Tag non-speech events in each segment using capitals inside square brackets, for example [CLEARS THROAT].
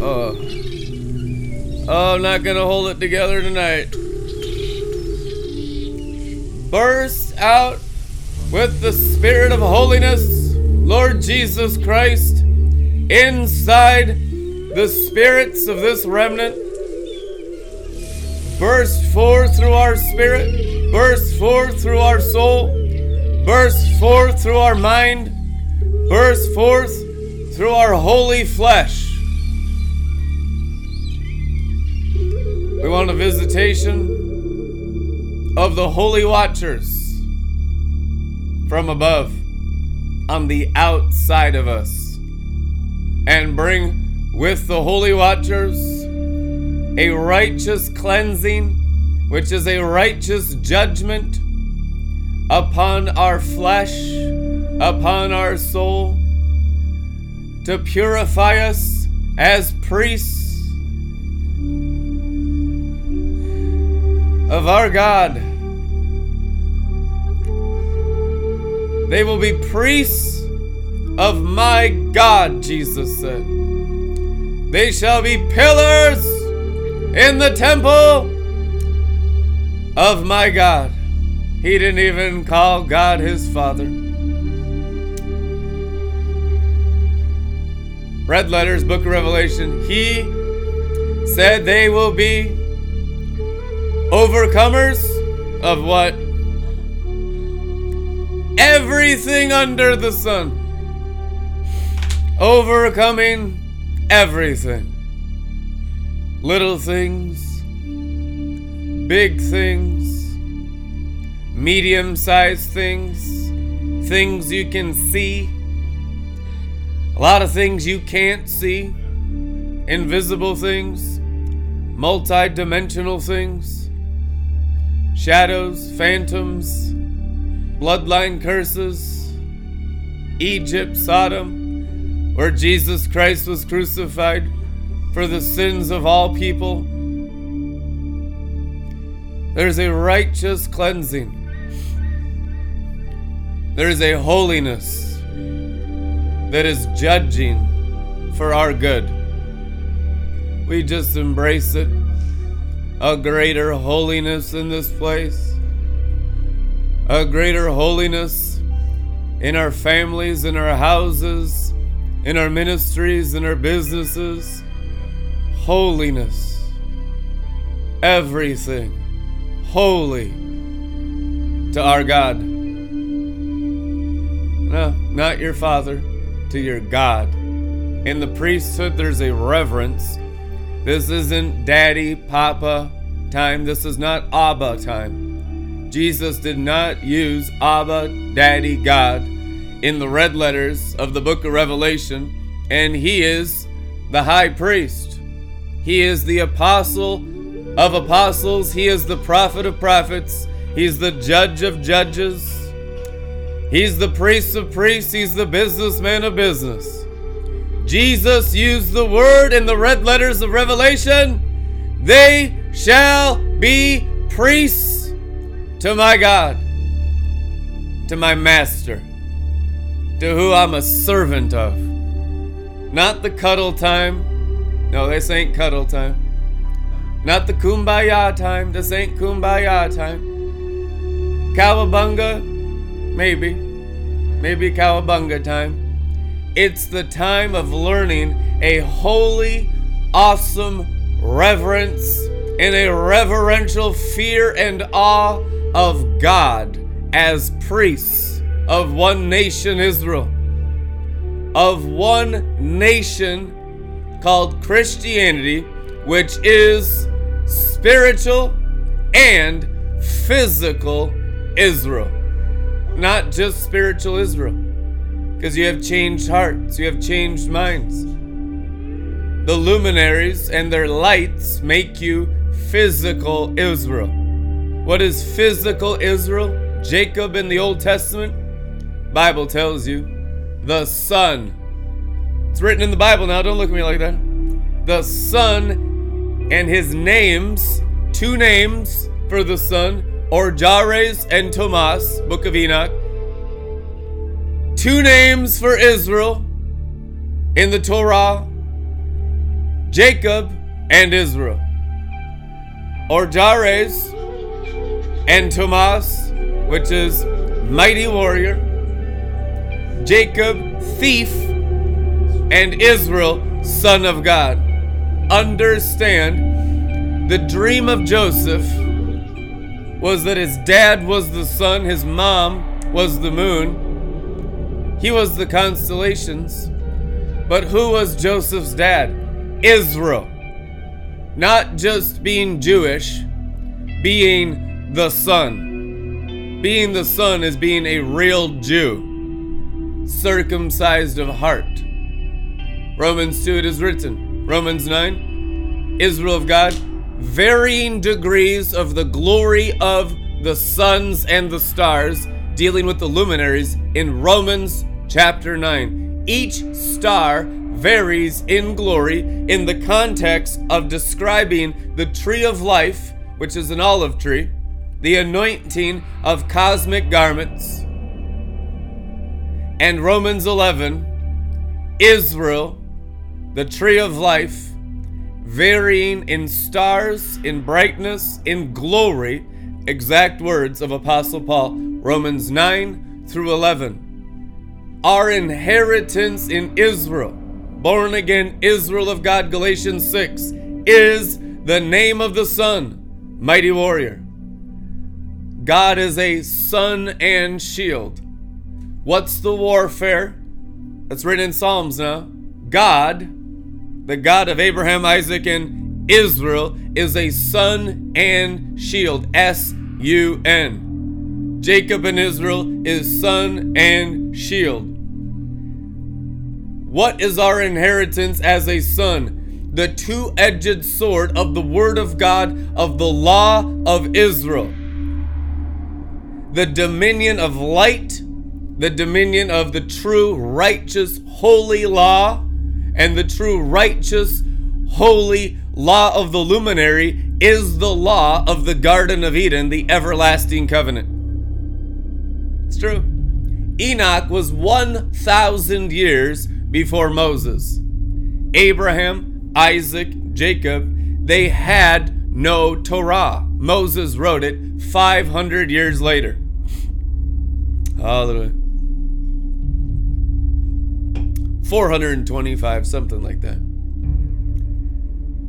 Oh. I'm not gonna hold it together tonight. Burst out with the Spirit of holiness, Lord Jesus Christ, inside the spirits of this remnant. Burst forth through our spirit, burst forth through our soul, burst forth through our mind, burst forth through our holy flesh. We want a visitation of the holy watchers from above on the outside of us and bring with the holy watchers a righteous cleansing, which is a righteous judgment upon our flesh, upon our soul, to purify us as priests of our God. They will be priests of my God, Jesus said. They shall be pillars in the temple of my God. He didn't even call God his father. Red letters, book of Revelation. He said they will be overcomers of what? Everything under the sun. Overcoming everything. Little things, big things, medium sized things, things you can see, a lot of things you can't see, invisible things, multi dimensional things, shadows, phantoms, bloodline curses, Egypt, Sodom, where Jesus Christ was crucified for the sins of all people. There's a righteous cleansing. There is a holiness that is judging for our good. We just embrace it. A greater holiness in this place. A greater holiness in our families, in our houses, in our ministries, in our businesses holiness. Everything holy to our God. No, not your father, to your God. In the priesthood, there's a reverence. This isn't daddy, papa time. This is not Abba time. Jesus did not use Abba, daddy, God in the red letters of the book of Revelation, and he is the high priest. He is the apostle of apostles. He is the prophet of prophets. He's the judge of judges. He's the priest of priests. He's the businessman of business. Jesus used the word in the red letters of Revelation. They shall be priests to my God, to my master, to who I'm a servant of. Not the cuddle time, no, this ain't cuddle time. Not the kumbaya time. This ain't kumbaya time. Cowabunga? Maybe. Maybe cowabunga time. It's the time of learning a holy, awesome reverence and a reverential fear and awe of God as priests of one nation, Israel. Of one nation called Christianity, which is spiritual and physical Israel. Not just spiritual Israel, because you have changed hearts, you have changed minds. The luminaries and their lights make you physical Israel. What is physical Israel? Jacob in the Old Testament? Bible tells you the sun it's written in the Bible now. Don't look at me like that. The Son and his names, two names for the Son, Orjares and Tomas, Book of Enoch. Two names for Israel in the Torah Jacob and Israel. Orjares and Tomas, which is mighty warrior. Jacob, thief, and Israel, son of God. Understand the dream of Joseph was that his dad was the sun, his mom was the moon, he was the constellations. But who was Joseph's dad? Israel. Not just being Jewish, being the son. Being the son is being a real Jew, circumcised of heart. Romans 2 it is written. Romans 9 Israel of God, varying degrees of the glory of the suns and the stars, dealing with the luminaries in Romans chapter 9. Each star varies in glory in the context of describing the tree of life, which is an olive tree, the anointing of cosmic garments, and Romans 11, Israel, the tree of life, varying in stars, in brightness, in glory, exact words of Apostle Paul, Romans 9 through 11. Our inheritance in Israel born again Israel of God, Galatians 6, is the name of the Son, mighty warrior. God is a sun and shield. What's the warfare? That's written in Psalms now. God, the God of Abraham, Isaac, and Israel, is a sun and shield. S U N. Jacob and Israel is sun and shield. What is our inheritance as a son? The two edged sword of the Word of God, of the law of Israel. The dominion of light, the dominion of the true, righteous, holy law, and the true, righteous, holy law of the luminary is the law of the Garden of Eden, the everlasting covenant. It's true. Enoch was 1,000 years before Moses. Abraham, Isaac, Jacob, they had no Torah. Moses wrote it 500 years later. Hallelujah. 425, something like that.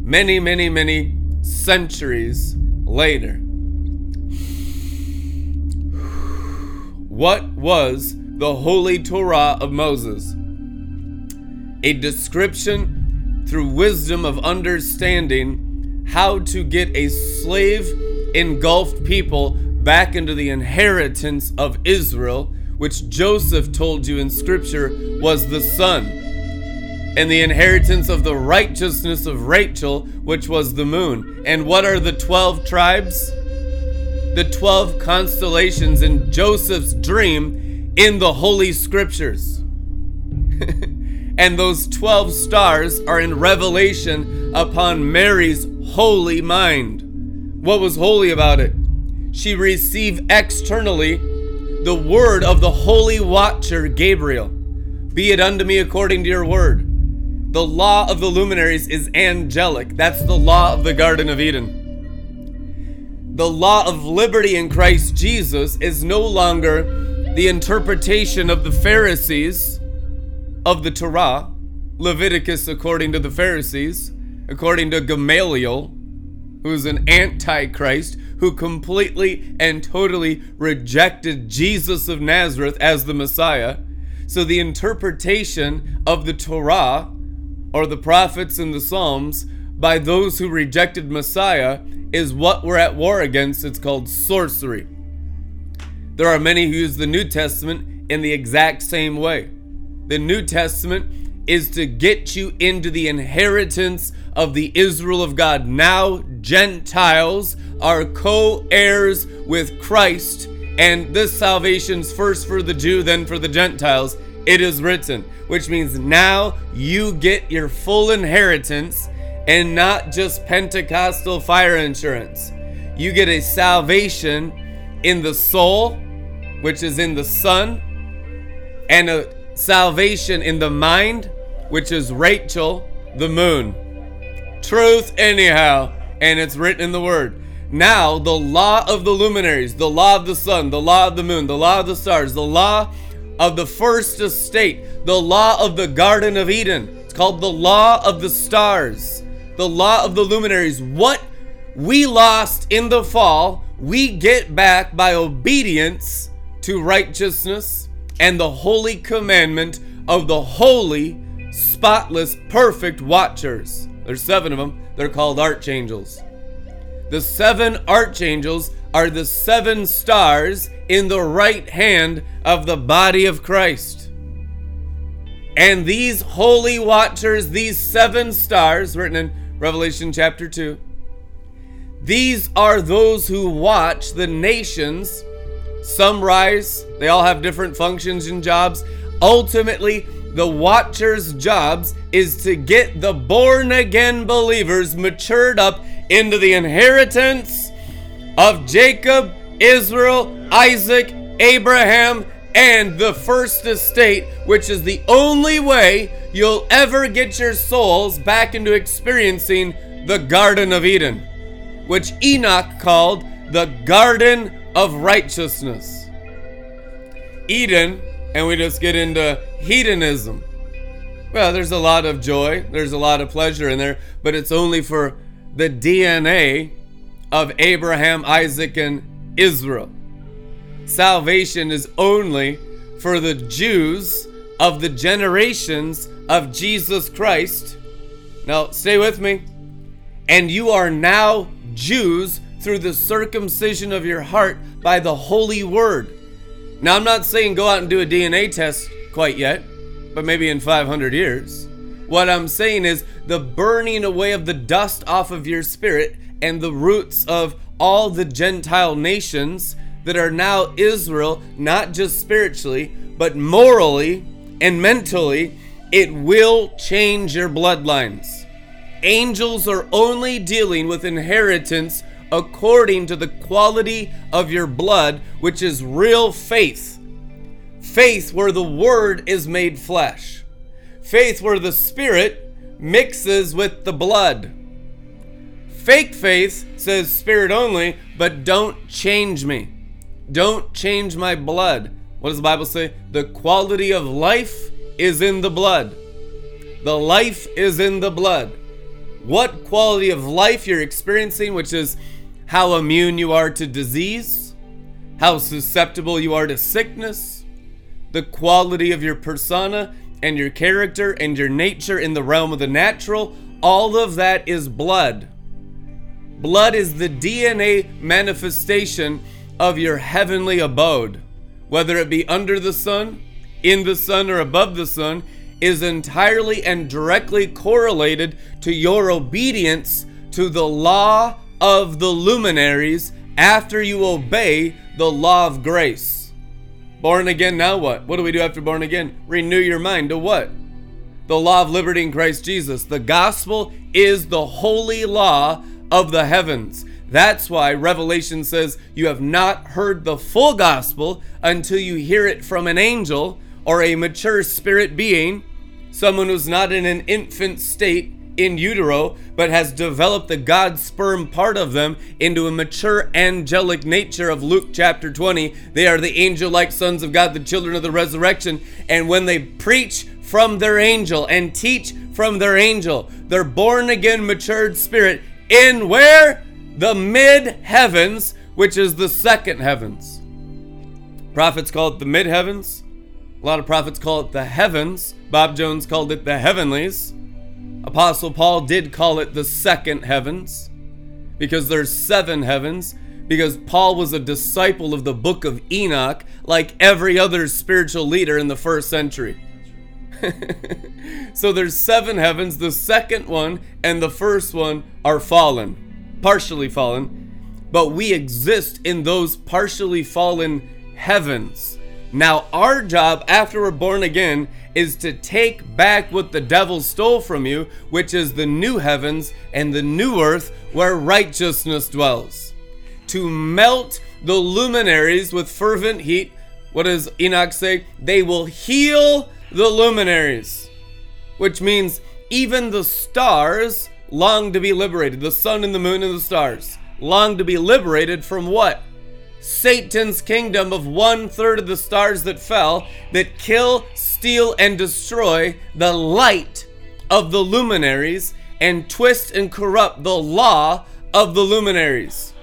Many, many, many centuries later. What was the Holy Torah of Moses? a description through wisdom of understanding how to get a slave engulfed people back into the inheritance of Israel, which Joseph told you in Scripture was the sun, and the inheritance of the righteousness of Rachel, which was the moon. And what are the 12 tribes? The 12 constellations in Joseph's dream in the Holy Scriptures. [LAUGHS] and those 12 stars are in revelation upon Mary's holy mind. What was holy about it? She received externally the word of the holy watcher Gabriel. Be it unto me according to your word. The law of the luminaries is angelic. That's the law of the Garden of Eden. The law of liberty in Christ Jesus is no longer the interpretation of the Pharisees of the Torah, Leviticus according to the Pharisees, according to Gamaliel, who's an antichrist who completely and totally rejected Jesus of Nazareth as the Messiah. So the interpretation of the Torah or the prophets and the Psalms by those who rejected Messiah is what we're at war against. It's called sorcery. There are many who use the New Testament in the exact same way. The New Testament is to get you into the inheritance of the Israel of God. Now, Gentiles are co heirs with Christ, and this salvation's first for the Jew, then for the Gentiles. It is written, which means now you get your full inheritance and not just Pentecostal fire insurance. You get a salvation in the soul, which is in the Son, and a salvation in the mind, which is Rachel, the moon. truth anyhow, and it's written in the word. Now, the law of the luminaries, the law of the sun, the law of the moon, the law of the stars, the law of the first estate, the law of the Garden of Eden. It's called the law of the stars, the law of the luminaries. What we lost in the fall, we get back by obedience to righteousness and the holy commandment of the holy, spotless, perfect watchers. There's seven of them. They're called archangels. The seven archangels are the seven stars in the right hand of the body of Christ. And these holy watchers, these seven stars, written in Revelation chapter 2, these are those who watch the nations. Some rise, they all have different functions and jobs. Ultimately, the watchers' jobs is to get the born again believers matured up into the inheritance of Jacob, Israel, Isaac, Abraham, and the first estate, which is the only way you'll ever get your souls back into experiencing the Garden of Eden, which Enoch called the Garden of Righteousness. Eden, and we just get into hedonism. Well, there's a lot of joy, there's a lot of pleasure in there, but it's only for the DNA of Abraham, Isaac, and Israel. Salvation is only for the Jews of the generations of Jesus Christ. Now, stay with me. And you are now Jews through the circumcision of your heart by the holy word. Now, I'm not saying go out and do a DNA test quite yet, but maybe in 500 years. What I'm saying is the burning away of the dust off of your spirit and the roots of all the Gentile nations that are now Israel, not just spiritually, but morally and mentally, it will change your bloodlines. Angels are only dealing with inheritance according to the quality of your blood, which is real faith. Faith where the Word is made flesh. Faith where the Spirit mixes with the blood. Fake faith says Spirit only, but don't change me. Don't change my blood. What does the Bible say? The quality of life is in the blood. The life is in the blood. What quality of life you're experiencing, which is how immune you are to disease, how susceptible you are to sickness, the quality of your persona and your character and your nature in the realm of the natural, all of that is blood. Blood is the DNA manifestation of your heavenly abode, whether it be under the sun, in the sun, or above the sun, is entirely and directly correlated to your obedience to the law of the luminaries after you obey the law of grace. Born again, now what? What do we do after born again? Renew your mind to what? The law of liberty in Christ Jesus. The gospel is the holy law of the heavens. That's why Revelation says you have not heard the full gospel until you hear it from an angel or a mature spirit being, someone who's not in an infant state in utero, but has developed the God sperm part of them into a mature angelic nature of Luke chapter 20. They are the angel like sons of God, the children of the resurrection. And when they preach from their angel and teach from their angel, their born again, matured spirit in where? The mid heavens, which is the second heavens. Prophets call it the mid heavens. A lot of prophets call it the heavens. Bob Jones called it the heavenlies. Apostle Paul did call it the second heavens because there's seven heavens because Paul was a disciple of the book of Enoch like every other spiritual leader in the first century. [LAUGHS] so there's seven heavens, the second one and the first one are fallen partially fallen, but we exist in those partially fallen heavens. Now, our job after we're born again is to take back what the devil stole from you, which is the new heavens and the new earth where righteousness dwells. To melt the luminaries with fervent heat. What does Enoch say? They will heal the luminaries, which means even the stars long to be liberated. The sun and the moon and the stars long to be liberated from what? Satan's kingdom of one third of the stars that fell, that kill, steal, and destroy the light of the luminaries and twist and corrupt the law of the luminaries,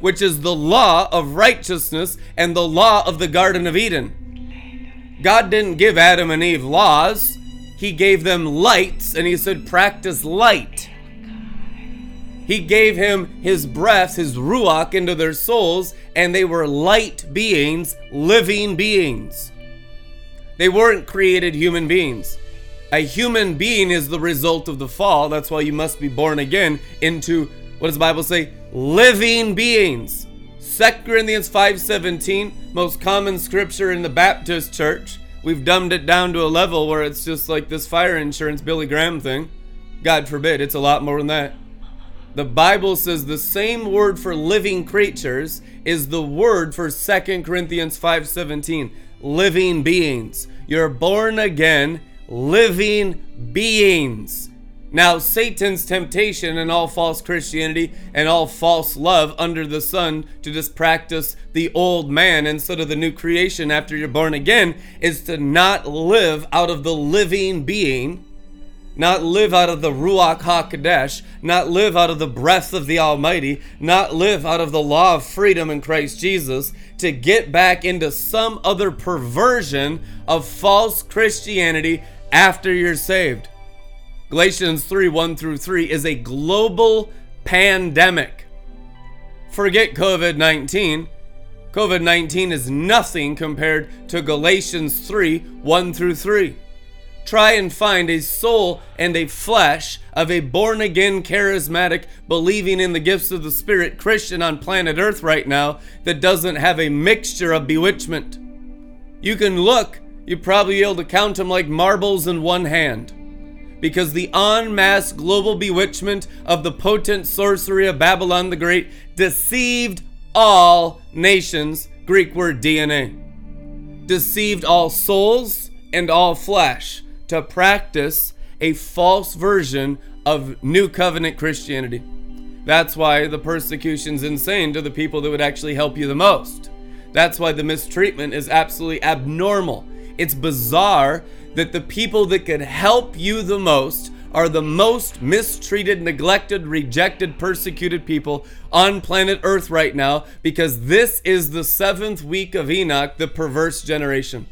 which is the law of righteousness and the law of the Garden of Eden. God didn't give Adam and Eve laws, He gave them lights, and He said, practice light. He gave him his breath, his ruach, into their souls, and they were light beings, living beings. They weren't created human beings. A human being is the result of the fall. That's why you must be born again into what does the Bible say? Living beings. 2 Corinthians 5:17, most common scripture in the Baptist church. We've dumbed it down to a level where it's just like this fire insurance Billy Graham thing. God forbid, it's a lot more than that. The Bible says the same word for living creatures is the word for 2 Corinthians 5:17, living beings. You're born again living beings. Now, Satan's temptation and all false Christianity and all false love under the sun to just practice the old man instead of the new creation after you're born again is to not live out of the living being not live out of the Ruach HaKodesh, not live out of the breath of the Almighty, not live out of the law of freedom in Christ Jesus, to get back into some other perversion of false Christianity after you're saved. Galatians 3 1 through 3 is a global pandemic. Forget COVID 19. COVID 19 is nothing compared to Galatians 3 1 through 3 try and find a soul and a flesh of a born again, charismatic, believing in the gifts of the Spirit Christian on planet Earth right now that doesn't have a mixture of bewitchment. You can look, you probably be able to count them like marbles in one hand. Because the en masse global bewitchment of the potent sorcery of Babylon the Great deceived all nations, Greek word DNA. Deceived all souls and all flesh to practice a false version of New Covenant Christianity. That's why the persecution's insane to the people that would actually help you the most. That's why the mistreatment is absolutely abnormal. It's bizarre that the people that could help you the most are the most mistreated, neglected, rejected, persecuted people on planet Earth right now because this is the seventh week of Enoch, the perverse generation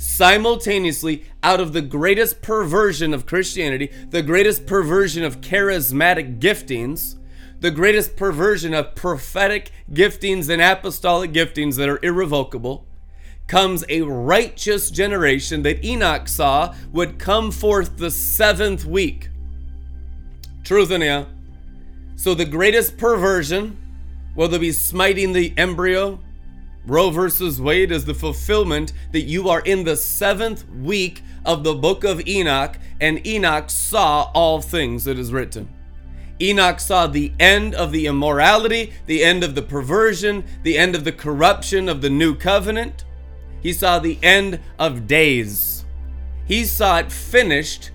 simultaneously out of the greatest perversion of Christianity, the greatest perversion of charismatic giftings, the greatest perversion of prophetic giftings and apostolic giftings that are irrevocable, comes a righteous generation that Enoch saw would come forth the seventh week. Truth in ya. So the greatest perversion, whether it be smiting the embryo, Roe versus Wade is the fulfillment that you are in the seventh week of the book of Enoch, and Enoch saw all things that is written. Enoch saw the end of the immorality, the end of the perversion, the end of the corruption of the new covenant. He saw the end of days. He saw it finished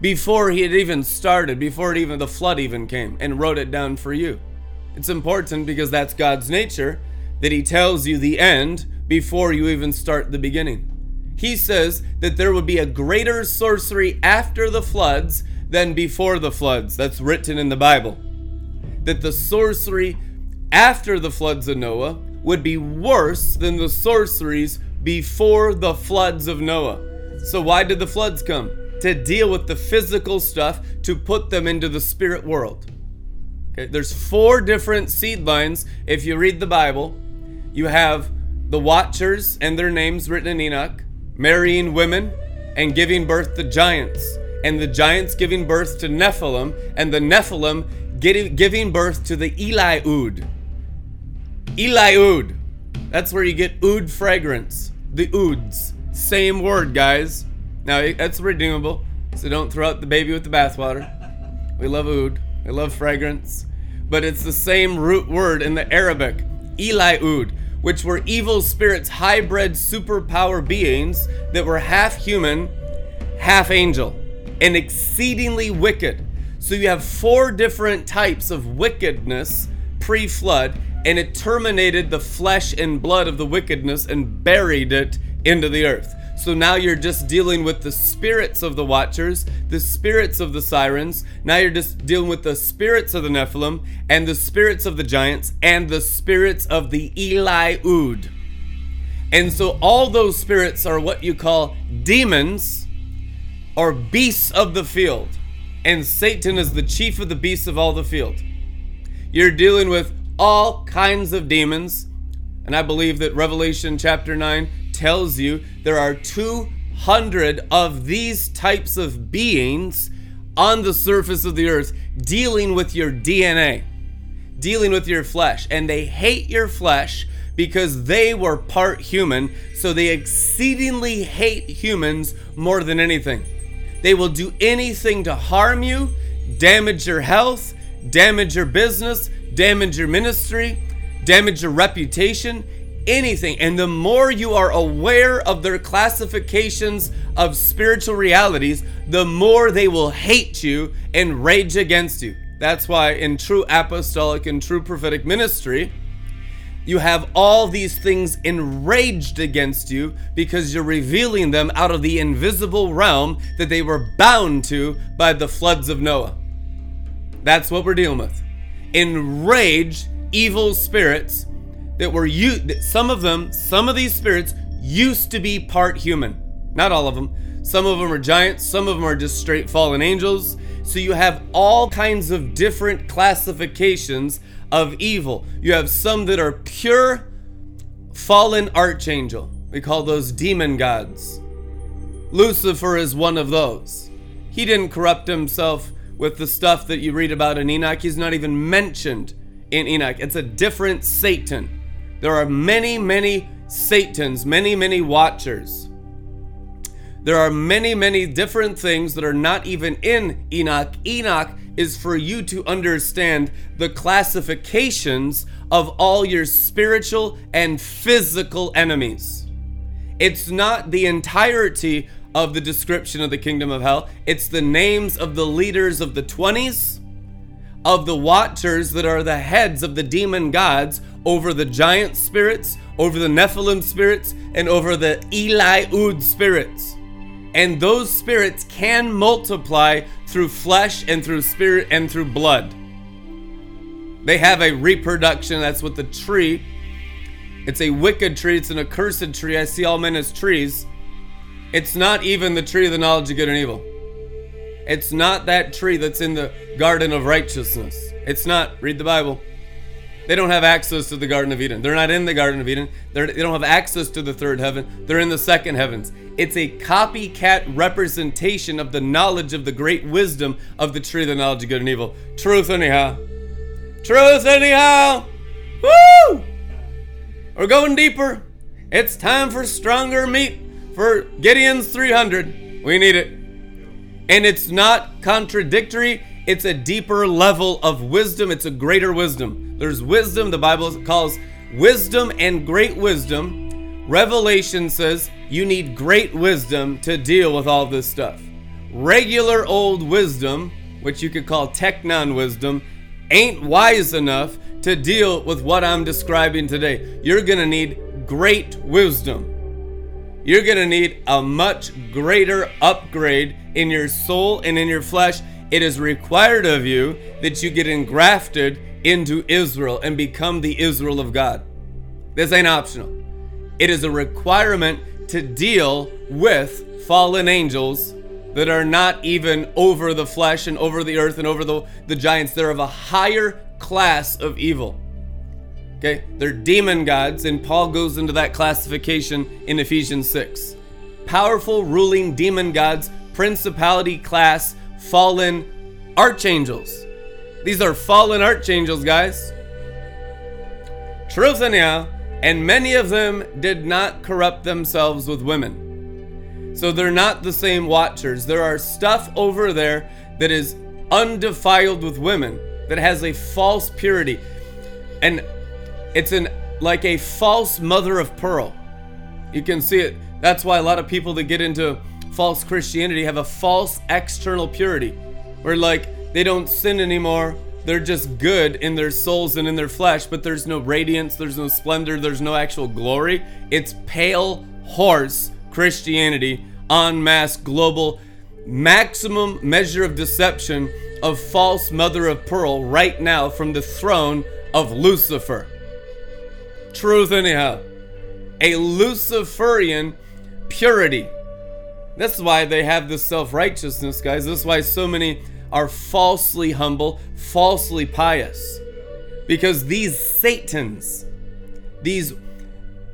before he had even started, before it even the flood even came, and wrote it down for you. It's important because that's God's nature that he tells you the end before you even start the beginning. He says that there would be a greater sorcery after the floods than before the floods. That's written in the Bible. That the sorcery after the floods of Noah would be worse than the sorceries before the floods of Noah. So, why did the floods come? To deal with the physical stuff, to put them into the spirit world. Okay, there's four different seed lines if you read the Bible you have the Watchers and their names written in Enoch, marrying women and giving birth to giants, and the giants giving birth to Nephilim, and the Nephilim giving birth to the Eliud. Eliud. That's where you get oud fragrance. The ouds. Same word, guys. Now, that's redeemable, so don't throw out the baby with the bathwater. We love oud, we love fragrance. But it's the same root word in the Arabic. Eliud which were evil spirits, hybrid superpower beings that were half human, half angel, and exceedingly wicked. So you have four different types of wickedness pre flood, and it terminated the flesh and blood of the wickedness and buried it into the earth. So now you're just dealing with the spirits of the watchers, the spirits of the sirens. Now you're just dealing with the spirits of the Nephilim and the spirits of the giants and the spirits of the Eliud. And so all those spirits are what you call demons or beasts of the field. And Satan is the chief of the beasts of all the field. You're dealing with all kinds of demons. And I believe that Revelation chapter 9 tells you there are 200 of these types of beings on the surface of the earth dealing with your DNA, dealing with your flesh. And they hate your flesh because they were part human, so they exceedingly hate humans more than anything. They will do anything to harm you, damage your health, damage your business, damage your ministry, damage your reputation, anything. And the more you are aware of their classifications of spiritual realities, the more they will hate you and rage against you. That's why in true apostolic and true prophetic ministry, you have all these things enraged against you because you're revealing them out of the invisible realm that they were bound to by the floods of Noah. That's what we're dealing with. Enraged evil spirits that were you that some of them, some of these spirits used to be part human. Not all of them. Some of them are giants, some of them are just straight fallen angels. So you have all kinds of different classifications of evil. You have some that are pure fallen archangel. We call those demon gods. Lucifer is one of those. He didn't corrupt himself with the stuff that you read about in Enoch. He's not even mentioned in Enoch. It's a different Satan. There are many, many Satans, many, many watchers. There are many, many different things that are not even in Enoch. Enoch is for you to understand the classifications of all your spiritual and physical enemies. It's not the entirety of the description of the kingdom of hell, it's the names of the leaders of the 20s, of the watchers that are the heads of the demon gods over the giant spirits, over the Nephilim spirits, and over the Eliud spirits. And those spirits can multiply through flesh and through spirit and through blood. They have a reproduction. That's what the tree. It's a wicked tree. It's an accursed tree. I see all men as trees. It's not even the tree of the knowledge of good and evil. It's not that tree that's in the garden of righteousness. It's not. Read the Bible. They don't have access to the Garden of Eden. They're not in the Garden of Eden. They're, they do not have access to the third heaven. They're in the second heavens. It's a copycat representation of the knowledge of the great wisdom of the tree of the knowledge of good and evil. Truth, anyhow. Truth, anyhow. Woo! We're going deeper. It's time for stronger meat for Gideon's 300. We need it. And it's not contradictory, it's a deeper level of wisdom, it's a greater wisdom. There's wisdom, the Bible calls wisdom and great wisdom. Revelation says you need great wisdom to deal with all this stuff. Regular old wisdom, which you could call technon wisdom, ain't wise enough to deal with what I'm describing today. You're going to need great wisdom. You're going to need a much greater upgrade in your soul and in your flesh. It is required of you that you get engrafted into Israel and become the Israel of God. This ain't optional. It is a requirement to deal with fallen angels that are not even over the flesh and over the earth and over the, the giants. They're of a higher class of evil. Okay? They're demon gods, and Paul goes into that classification in Ephesians 6. Powerful ruling demon gods, principality class, fallen archangels. These are fallen archangels, guys. Truth anyhow, and many of them did not corrupt themselves with women. So they're not the same watchers. There are stuff over there that is undefiled with women, that has a false purity. And it's an like a false mother of pearl. You can see it. That's why a lot of people that get into false Christianity have a false external purity. Where like They don't sin anymore. They're just good in their souls and in their flesh, but there's no radiance, there's no splendor, there's no actual glory. It's pale horse Christianity, en masse, global, maximum measure of deception of false mother of pearl right now from the throne of Lucifer. Truth, anyhow. A Luciferian purity. That's why they have this self righteousness, guys. That's why so many are falsely humble, falsely pious. Because these Satans, these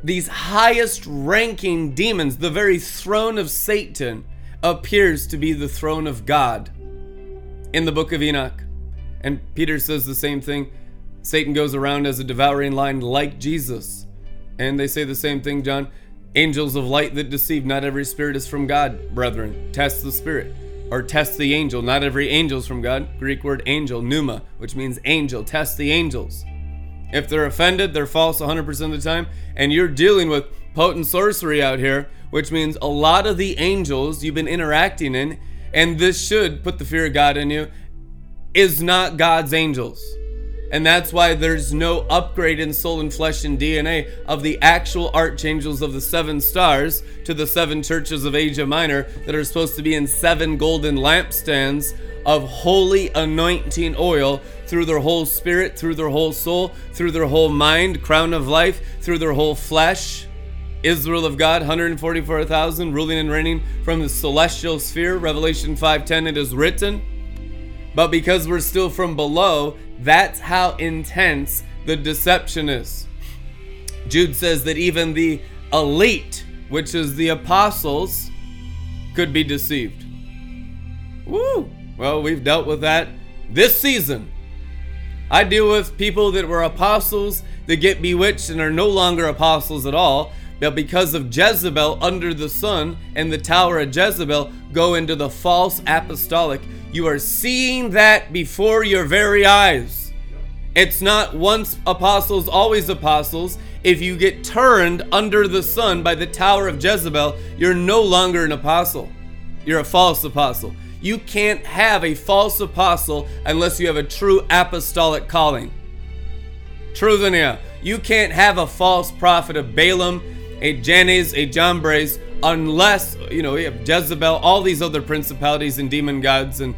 these highest ranking demons, the very throne of Satan, appears to be the throne of God in the book of Enoch. And Peter says the same thing. Satan goes around as a devouring lion like Jesus. And they say the same thing, John. Angels of light that deceive. Not every spirit is from God, brethren. Test the spirit. Or test the angel. Not every angel is from God. Greek word angel, pneuma, which means angel. Test the angels. If they're offended, they're false 100% of the time. And you're dealing with potent sorcery out here, which means a lot of the angels you've been interacting in, and this should put the fear of God in you, is not God's angels. And that's why there's no upgrade in soul and flesh and DNA of the actual archangels of the seven stars to the seven churches of Asia Minor that are supposed to be in seven golden lampstands of holy anointing oil through their whole spirit, through their whole soul, through their whole mind, crown of life, through their whole flesh. Israel of God, 144,000 ruling and reigning from the celestial sphere. Revelation 5:10 it is written. But because we're still from below, that's how intense the deception is. Jude says that even the elite, which is the apostles, could be deceived. Woo! Well, we've dealt with that this season. I deal with people that were apostles that get bewitched and are no longer apostles at all, but because of Jezebel under the sun and the tower of Jezebel go into the false apostolic. You are seeing that before your very eyes. It's not once apostles, always apostles. If you get turned under the sun by the tower of Jezebel, you're no longer an apostle. You're a false apostle. You can't have a false apostle unless you have a true apostolic calling. Truth in you. You can't have a false prophet of Balaam, a Jannes, a Jambres, unless, you know, have Jezebel, all these other principalities and demon gods and,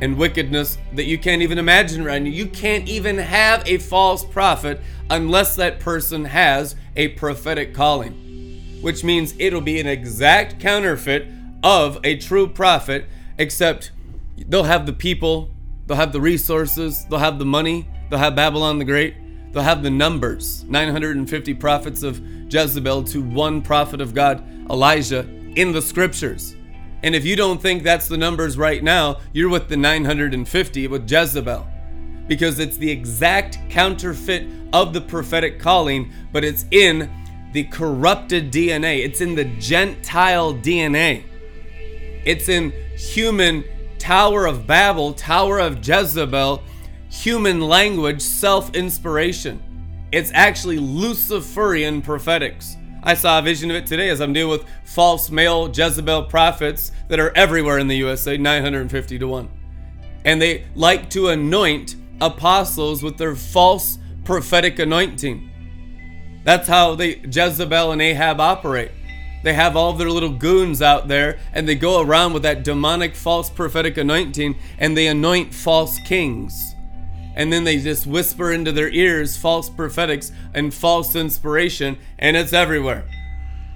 and wickedness that you can't even imagine right now. You can't even have a false prophet unless that person has a prophetic calling, which means it'll be an exact counterfeit of a true prophet except they'll have the people, they'll have the resources, they'll have the money, they'll have Babylon the Great, they'll have the numbers 950 prophets of Jezebel to one prophet of God, Elijah, in the scriptures. And if you don't think that's the numbers right now, you're with the 950 with Jezebel. Because it's the exact counterfeit of the prophetic calling, but it's in the corrupted DNA. It's in the Gentile DNA. It's in human Tower of Babel, Tower of Jezebel, human language, self inspiration. It's actually Luciferian prophetics. I saw a vision of it today as I'm dealing with false male Jezebel prophets that are everywhere in the USA, 950 to 1. And they like to anoint apostles with their false prophetic anointing. That's how they Jezebel and Ahab operate. They have all their little goons out there and they go around with that demonic false prophetic anointing and they anoint false kings. And then they just whisper into their ears false prophetics and false inspiration, and it's everywhere.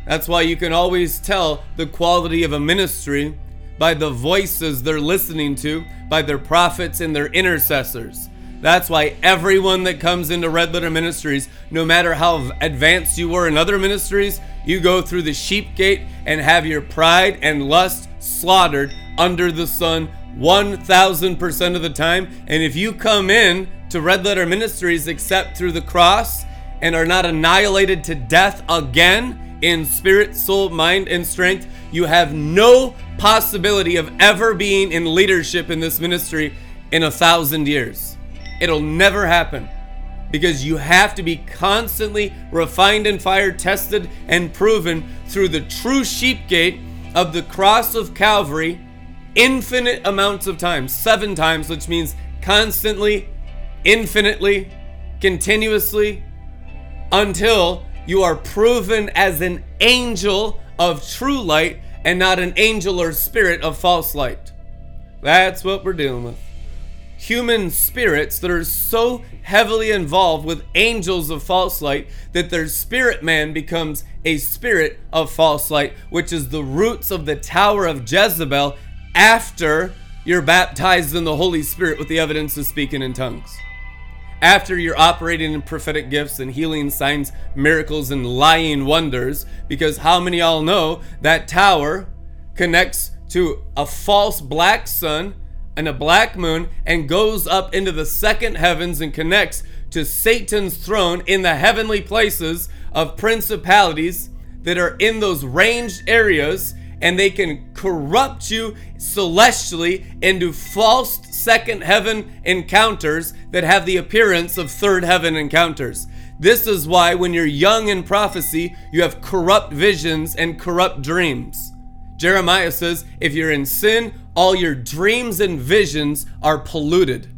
That's why you can always tell the quality of a ministry by the voices they're listening to, by their prophets and their intercessors. That's why everyone that comes into Red Letter Ministries, no matter how advanced you were in other ministries, you go through the sheep gate and have your pride and lust slaughtered under the sun 1000% of the time. And if you come in to Red Letter Ministries except through the cross and are not annihilated to death again in spirit, soul, mind, and strength, you have no possibility of ever being in leadership in this ministry in a thousand years. It'll never happen because you have to be constantly refined and fire tested and proven through the true sheep gate of the cross of Calvary infinite amounts of times, seven times, which means constantly, infinitely, continuously, until you are proven as an angel of true light and not an angel or spirit of false light. That's what we're dealing with. Human spirits that are so heavily involved with angels of false light that their spirit man becomes a spirit of false light, which is the roots of the Tower of Jezebel after you're baptized in the Holy Spirit with the evidence of speaking in tongues. After you're operating in prophetic gifts and healing signs, miracles, and lying wonders, because how many all know that tower connects to a false black sun and a black moon and goes up into the second heavens and connects to Satan's throne in the heavenly places of principalities that are in those ranged areas and they can corrupt you celestially into false second heaven encounters that have the appearance of third heaven encounters. This is why, when you're young in prophecy, you have corrupt visions and corrupt dreams. Jeremiah says, if you're in sin, all your dreams and visions are polluted.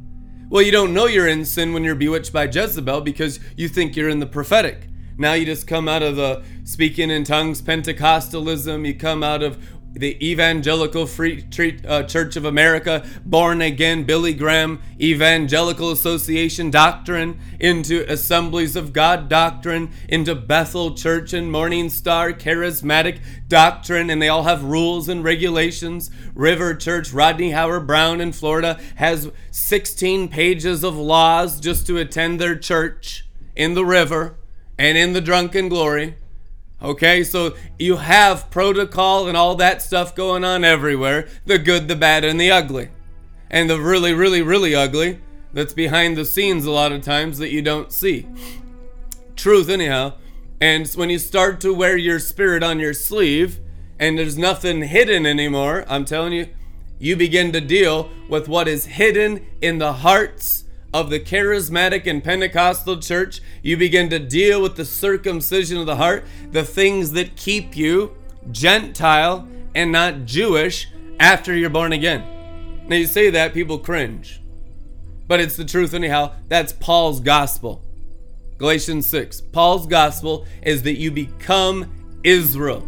Well, you don't know you're in sin when you're bewitched by Jezebel because you think you're in the prophetic. Now you just come out of the speaking in tongues Pentecostalism, you come out of the Evangelical Free uh, Church of America, born again, Billy Graham, Evangelical Association doctrine, into Assemblies of God doctrine, into Bethel Church and Morning Star Charismatic doctrine, and they all have rules and regulations. River Church, Rodney Howard-Browne in Florida, has 16 pages of laws just to attend their church in the river and in the drunken glory. Okay, so you have protocol and all that stuff going on everywhere the good, the bad, and the ugly. And the really, really, really ugly that's behind the scenes a lot of times that you don't see. Truth, anyhow. And when you start to wear your spirit on your sleeve and there's nothing hidden anymore, I'm telling you, you begin to deal with what is hidden in the hearts of the charismatic and Pentecostal church, you begin to deal with the circumcision of the heart, the things that keep you Gentile and not Jewish after you're born again. Now, you say that, people cringe. But it's the truth, anyhow. That's Paul's gospel. Galatians 6. Paul's gospel is that you become Israel,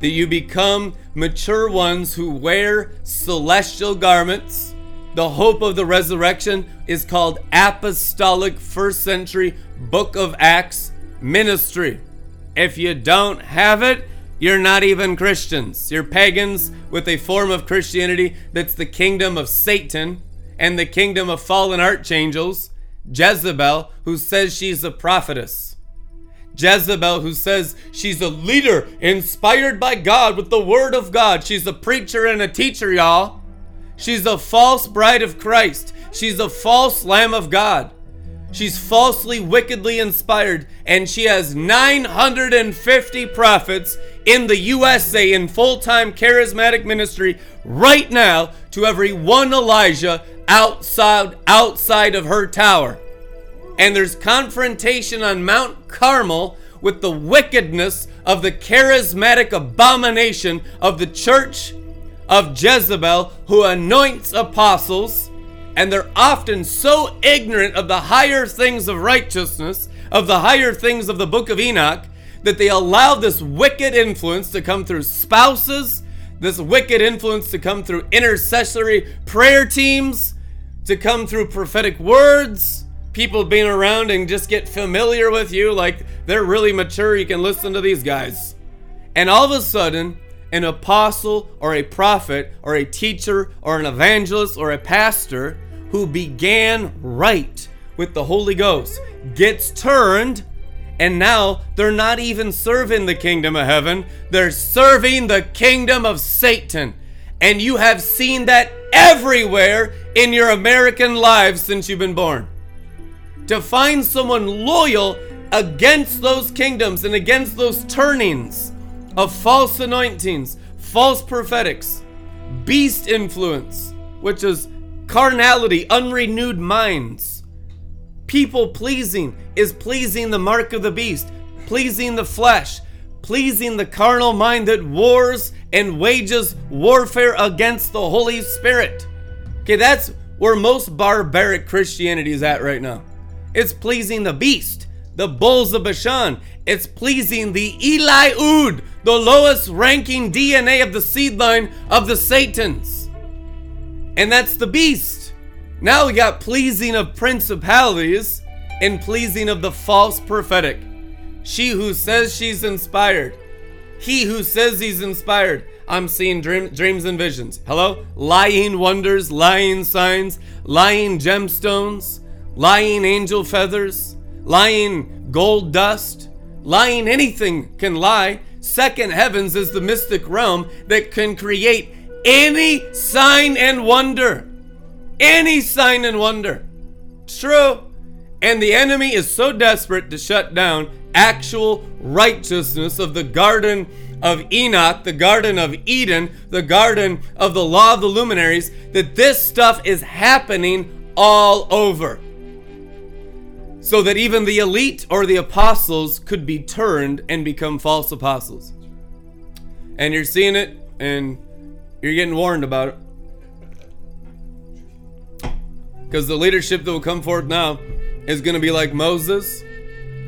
that you become mature ones who wear celestial garments the hope of the resurrection is called apostolic first century book of Acts ministry. If you don't have it, you're not even Christians. You're pagans with a form of Christianity that's the kingdom of Satan and the kingdom of fallen archangels. Jezebel, who says she's a prophetess. Jezebel, who says she's a leader inspired by God with the word of God. She's a preacher and a teacher, y'all. She's a false bride of Christ. She's a false Lamb of God. She's falsely, wickedly inspired, and she has 950 prophets in the USA in full time charismatic ministry right now to every one Elijah outside, outside of her tower. And there's confrontation on Mount Carmel with the wickedness of the charismatic abomination of the church of Jezebel who anoints apostles, and they're often so ignorant of the higher things of righteousness, of the higher things of the book of Enoch, that they allow this wicked influence to come through spouses, this wicked influence to come through intercessory prayer teams, to come through prophetic words, people being around and just get familiar with you like they're really mature. You can listen to these guys. And all of a sudden, an apostle or a prophet or a teacher or an evangelist or a pastor who began right with the Holy Ghost gets turned and now they're not even serving the kingdom of heaven, they're serving the kingdom of Satan. And you have seen that everywhere in your American lives since you've been born. To find someone loyal against those kingdoms and against those turnings of false anointings, false prophetics, beast influence, which is carnality, unrenewed minds. People pleasing is pleasing the mark of the beast, pleasing the flesh, pleasing the carnal mind that wars and wages warfare against the Holy Spirit. Okay, that's where most barbaric Christianity is at right now. It's pleasing the beast, the bulls of Bashan. It's pleasing the Eliud, the lowest ranking DNA of the seed line of the Satans. And that's the beast. Now we got pleasing of principalities and pleasing of the false prophetic. She who says she's inspired. He who says he's inspired. I'm seeing dream, dreams and visions. Hello? Lying wonders, lying signs, lying gemstones, lying angel feathers, lying gold dust, lying anything can lie. Second heavens is the mystic realm that can create any sign and wonder. Any sign and wonder. True. And the enemy is so desperate to shut down actual righteousness of the garden of Enoch, the Garden of Eden, the Garden of the Law of the Luminaries, that this stuff is happening all over. So that even the elite or the apostles could be turned and become false apostles. And you're seeing it and you're getting warned about it. Because the leadership that will come forth now is going to be like Moses,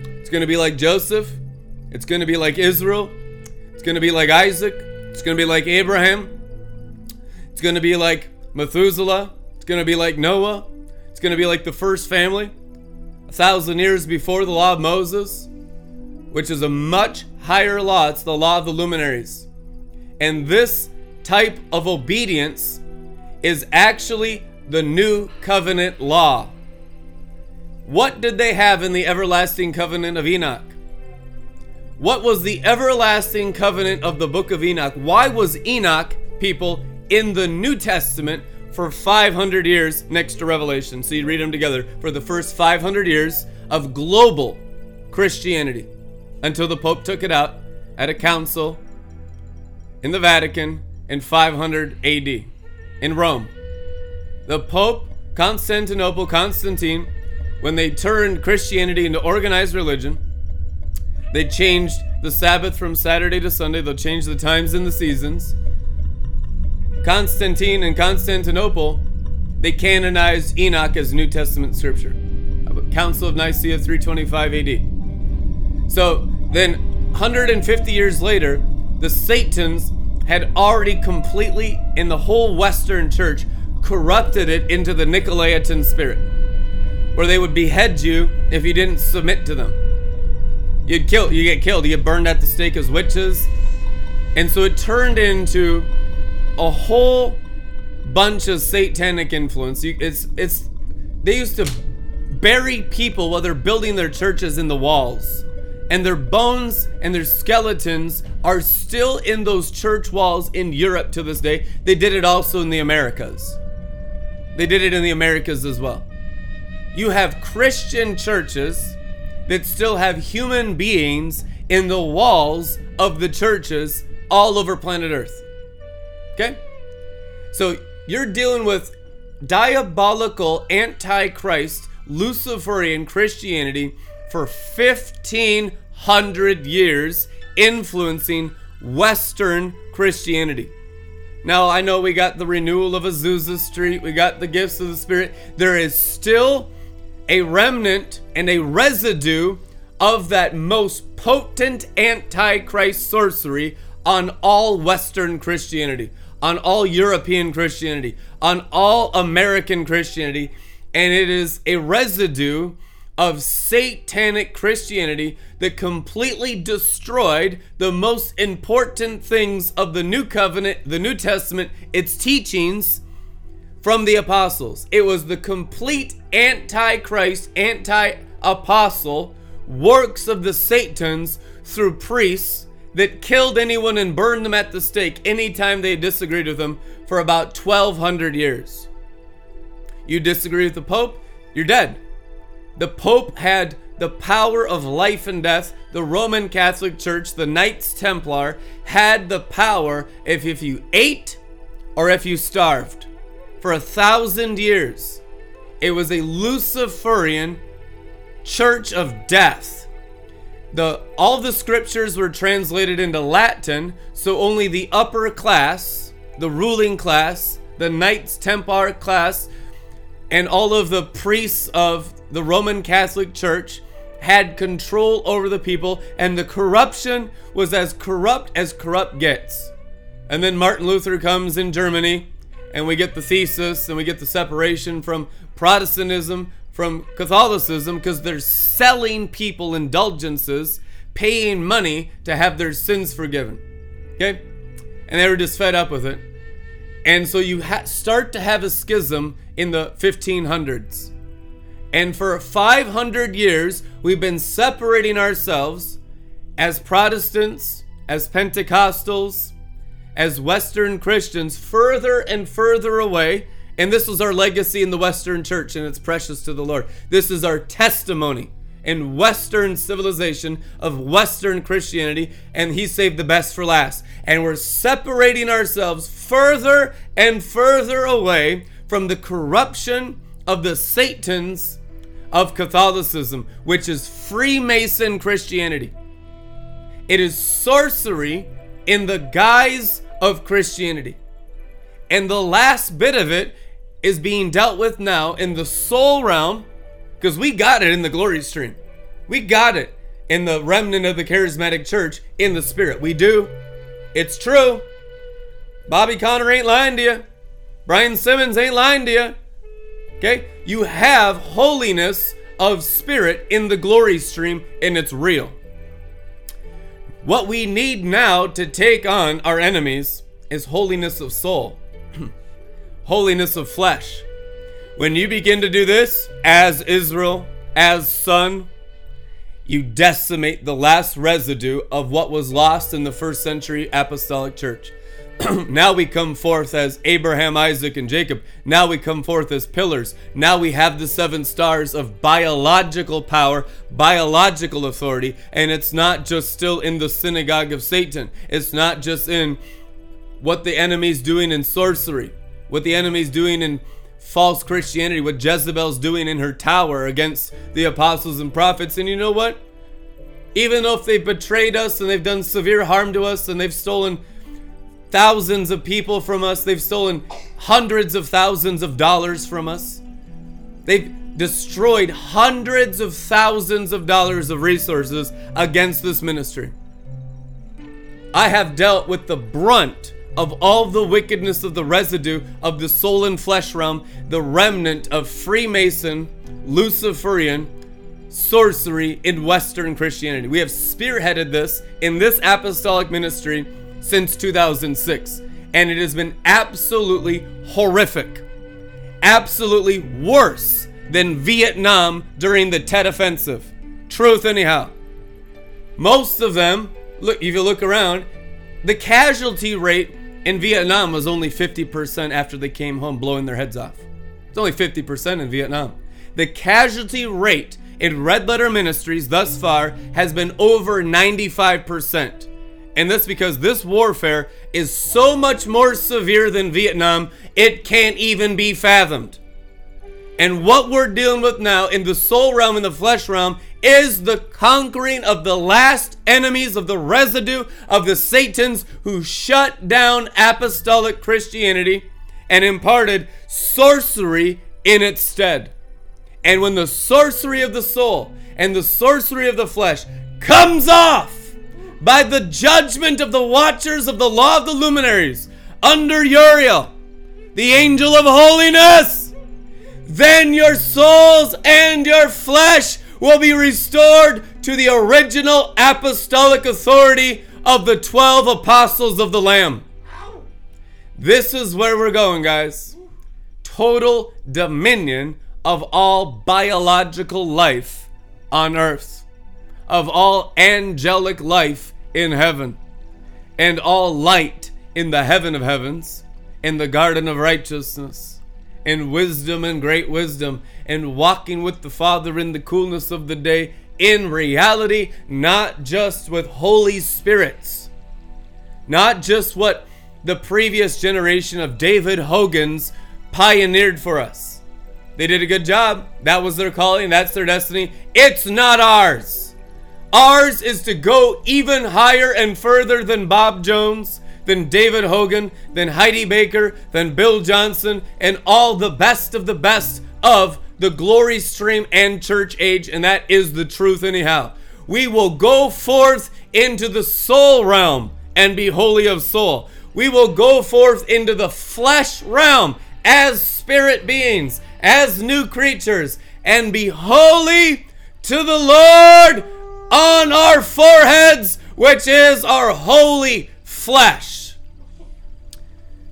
it's going to be like Joseph, it's going to be like Israel, it's going to be like Isaac. It's going to be like Abraham. It's going to be like Methuselah. It's going to be like Noah. It's going to be like the first family, a thousand years before the law of Moses, which is a much higher law. It's the law of the luminaries. And this type of obedience is actually the new covenant law. What did they have in the everlasting covenant of Enoch? What was the everlasting covenant of the book of Enoch? Why was Enoch, people, in the New Testament for 500 years next to Revelation? So you read them together for the first 500 years of global Christianity until the Pope took it out at a council in the Vatican in 500 AD in Rome. The Pope, Constantinople, Constantine, when they turned Christianity into organized religion, they changed the Sabbath from Saturday to Sunday. They'll change the times and the seasons. Constantine and Constantinople, they canonized Enoch as New Testament scripture. Council of Nicaea 325 AD. So then, 150 years later, the Satans had already completely, in the whole Western church, corrupted it into the Nicolaitan spirit, where they would behead you if you didn't submit to them. You'd kill, you get killed, you get burned at the stake as witches. And so it turned into a whole bunch of satanic influence. It's it's they used to bury people while they're building their churches in the walls. And their bones and their skeletons are still in those church walls in Europe to this day. They did it also in the Americas. They did it in the Americas as well. You have Christian churches that still have human beings in the walls of the churches all over planet Earth. Okay? So you're dealing with diabolical antichrist Luciferian Christianity for 1500 years influencing Western Christianity. Now, I know we got the renewal of Azusa Street, we got the gifts of the Spirit. There is still a remnant and a residue of that most potent antichrist sorcery on all Western Christianity, on all European Christianity, on all American Christianity, and it is a residue of satanic Christianity that completely destroyed the most important things of the New Covenant, the New Testament, its teachings from the apostles. It was the complete antichrist, anti apostle works of the Satans through priests that killed anyone and burned them at the stake anytime they disagreed with them for about 1200 years. You disagree with the Pope, you're dead. The Pope had the power of life and death. The Roman Catholic Church, the Knights Templar, had the power if, if you ate or if you starved for a thousand years. It was a Luciferian church of death. The all the scriptures were translated into Latin, so only the upper class, the ruling class, the Knights Templar class, and all of the priests of the Roman Catholic Church had control over the people, and the corruption was as corrupt as corrupt gets. And then Martin Luther comes in Germany, and we get the thesis, and we get the separation from Protestantism from Catholicism because they're selling people indulgences, paying money to have their sins forgiven. Okay? And they were just fed up with it. And so you ha- start to have a schism in the 1500s. And for 500 years, we've been separating ourselves as Protestants, as Pentecostals, as Western Christians, further and further away and this was our legacy in the Western church, and it's precious to the Lord. This is our testimony in Western civilization of Western Christianity, and He saved the best for last. And we're separating ourselves further and further away from the corruption of the Satans of Catholicism, which is Freemason Christianity. It is sorcery in the guise of Christianity. And the last bit of it is being dealt with now in the soul realm because we got it in the glory stream. We got it in the remnant of the charismatic church in the spirit. We do. It's true. Bobby Conner ain't lying to you. Brian Simmons ain't lying to you. Okay? You have holiness of spirit in the glory stream and it's real. What we need now to take on our enemies is holiness of soul holiness of flesh. When you begin to do this as Israel, as son, you decimate the last residue of what was lost in the first century apostolic church. [CLEARS THROAT] now we come forth as Abraham, Isaac, and Jacob. Now we come forth as pillars. Now we have the seven stars of biological power, biological authority, and it's not just still in the synagogue of Satan. It's not just in what the enemy's doing in sorcery what the enemy's doing in false Christianity, what Jezebel's doing in her tower against the apostles and prophets. And you know what? Even though if they've betrayed us and they've done severe harm to us and they've stolen thousands of people from us, they've stolen hundreds of thousands of dollars from us, they've destroyed hundreds of thousands of dollars of resources against this ministry. I have dealt with the brunt of all the wickedness of the residue of the soul and flesh realm, the remnant of Freemason, Luciferian, sorcery in Western Christianity. We have spearheaded this in this apostolic ministry since 2006, and it has been absolutely horrific. Absolutely worse than Vietnam during the Tet Offensive. Truth, anyhow. Most of them, look, if you look around, the casualty rate in Vietnam was only 50% after they came home blowing their heads off. It's only 50% in Vietnam. The casualty rate in Red Letter Ministries thus far has been over 95%. And that's because this warfare is so much more severe than Vietnam, it can't even be fathomed. And what we're dealing with now in the soul realm and the flesh realm is the conquering of the last enemies of the residue of the Satans who shut down apostolic Christianity and imparted sorcery in its stead. And when the sorcery of the soul and the sorcery of the flesh comes off by the judgment of the watchers of the law of the luminaries under Uriel, the angel of holiness, then your souls and your flesh will be restored to the original apostolic authority of the 12 apostles of the Lamb. This is where we're going, guys. Total dominion of all biological life on earth, of all angelic life in heaven, and all light in the heaven of heavens, in the garden of righteousness and wisdom and great wisdom, and walking with the Father in the coolness of the day, in reality, not just with Holy Spirits, not just what the previous generation of David Hogans pioneered for us. They did a good job. That was their calling, that's their destiny. It's not ours. Ours is to go even higher and further than Bob Jones, than David Hogan, than Heidi Baker, than Bill Johnson, and all the best of the best of the glory stream and church age, and that is the truth, anyhow. We will go forth into the soul realm and be holy of soul. We will go forth into the flesh realm as spirit beings, as new creatures, and be holy to the Lord on our foreheads, which is our holy flesh.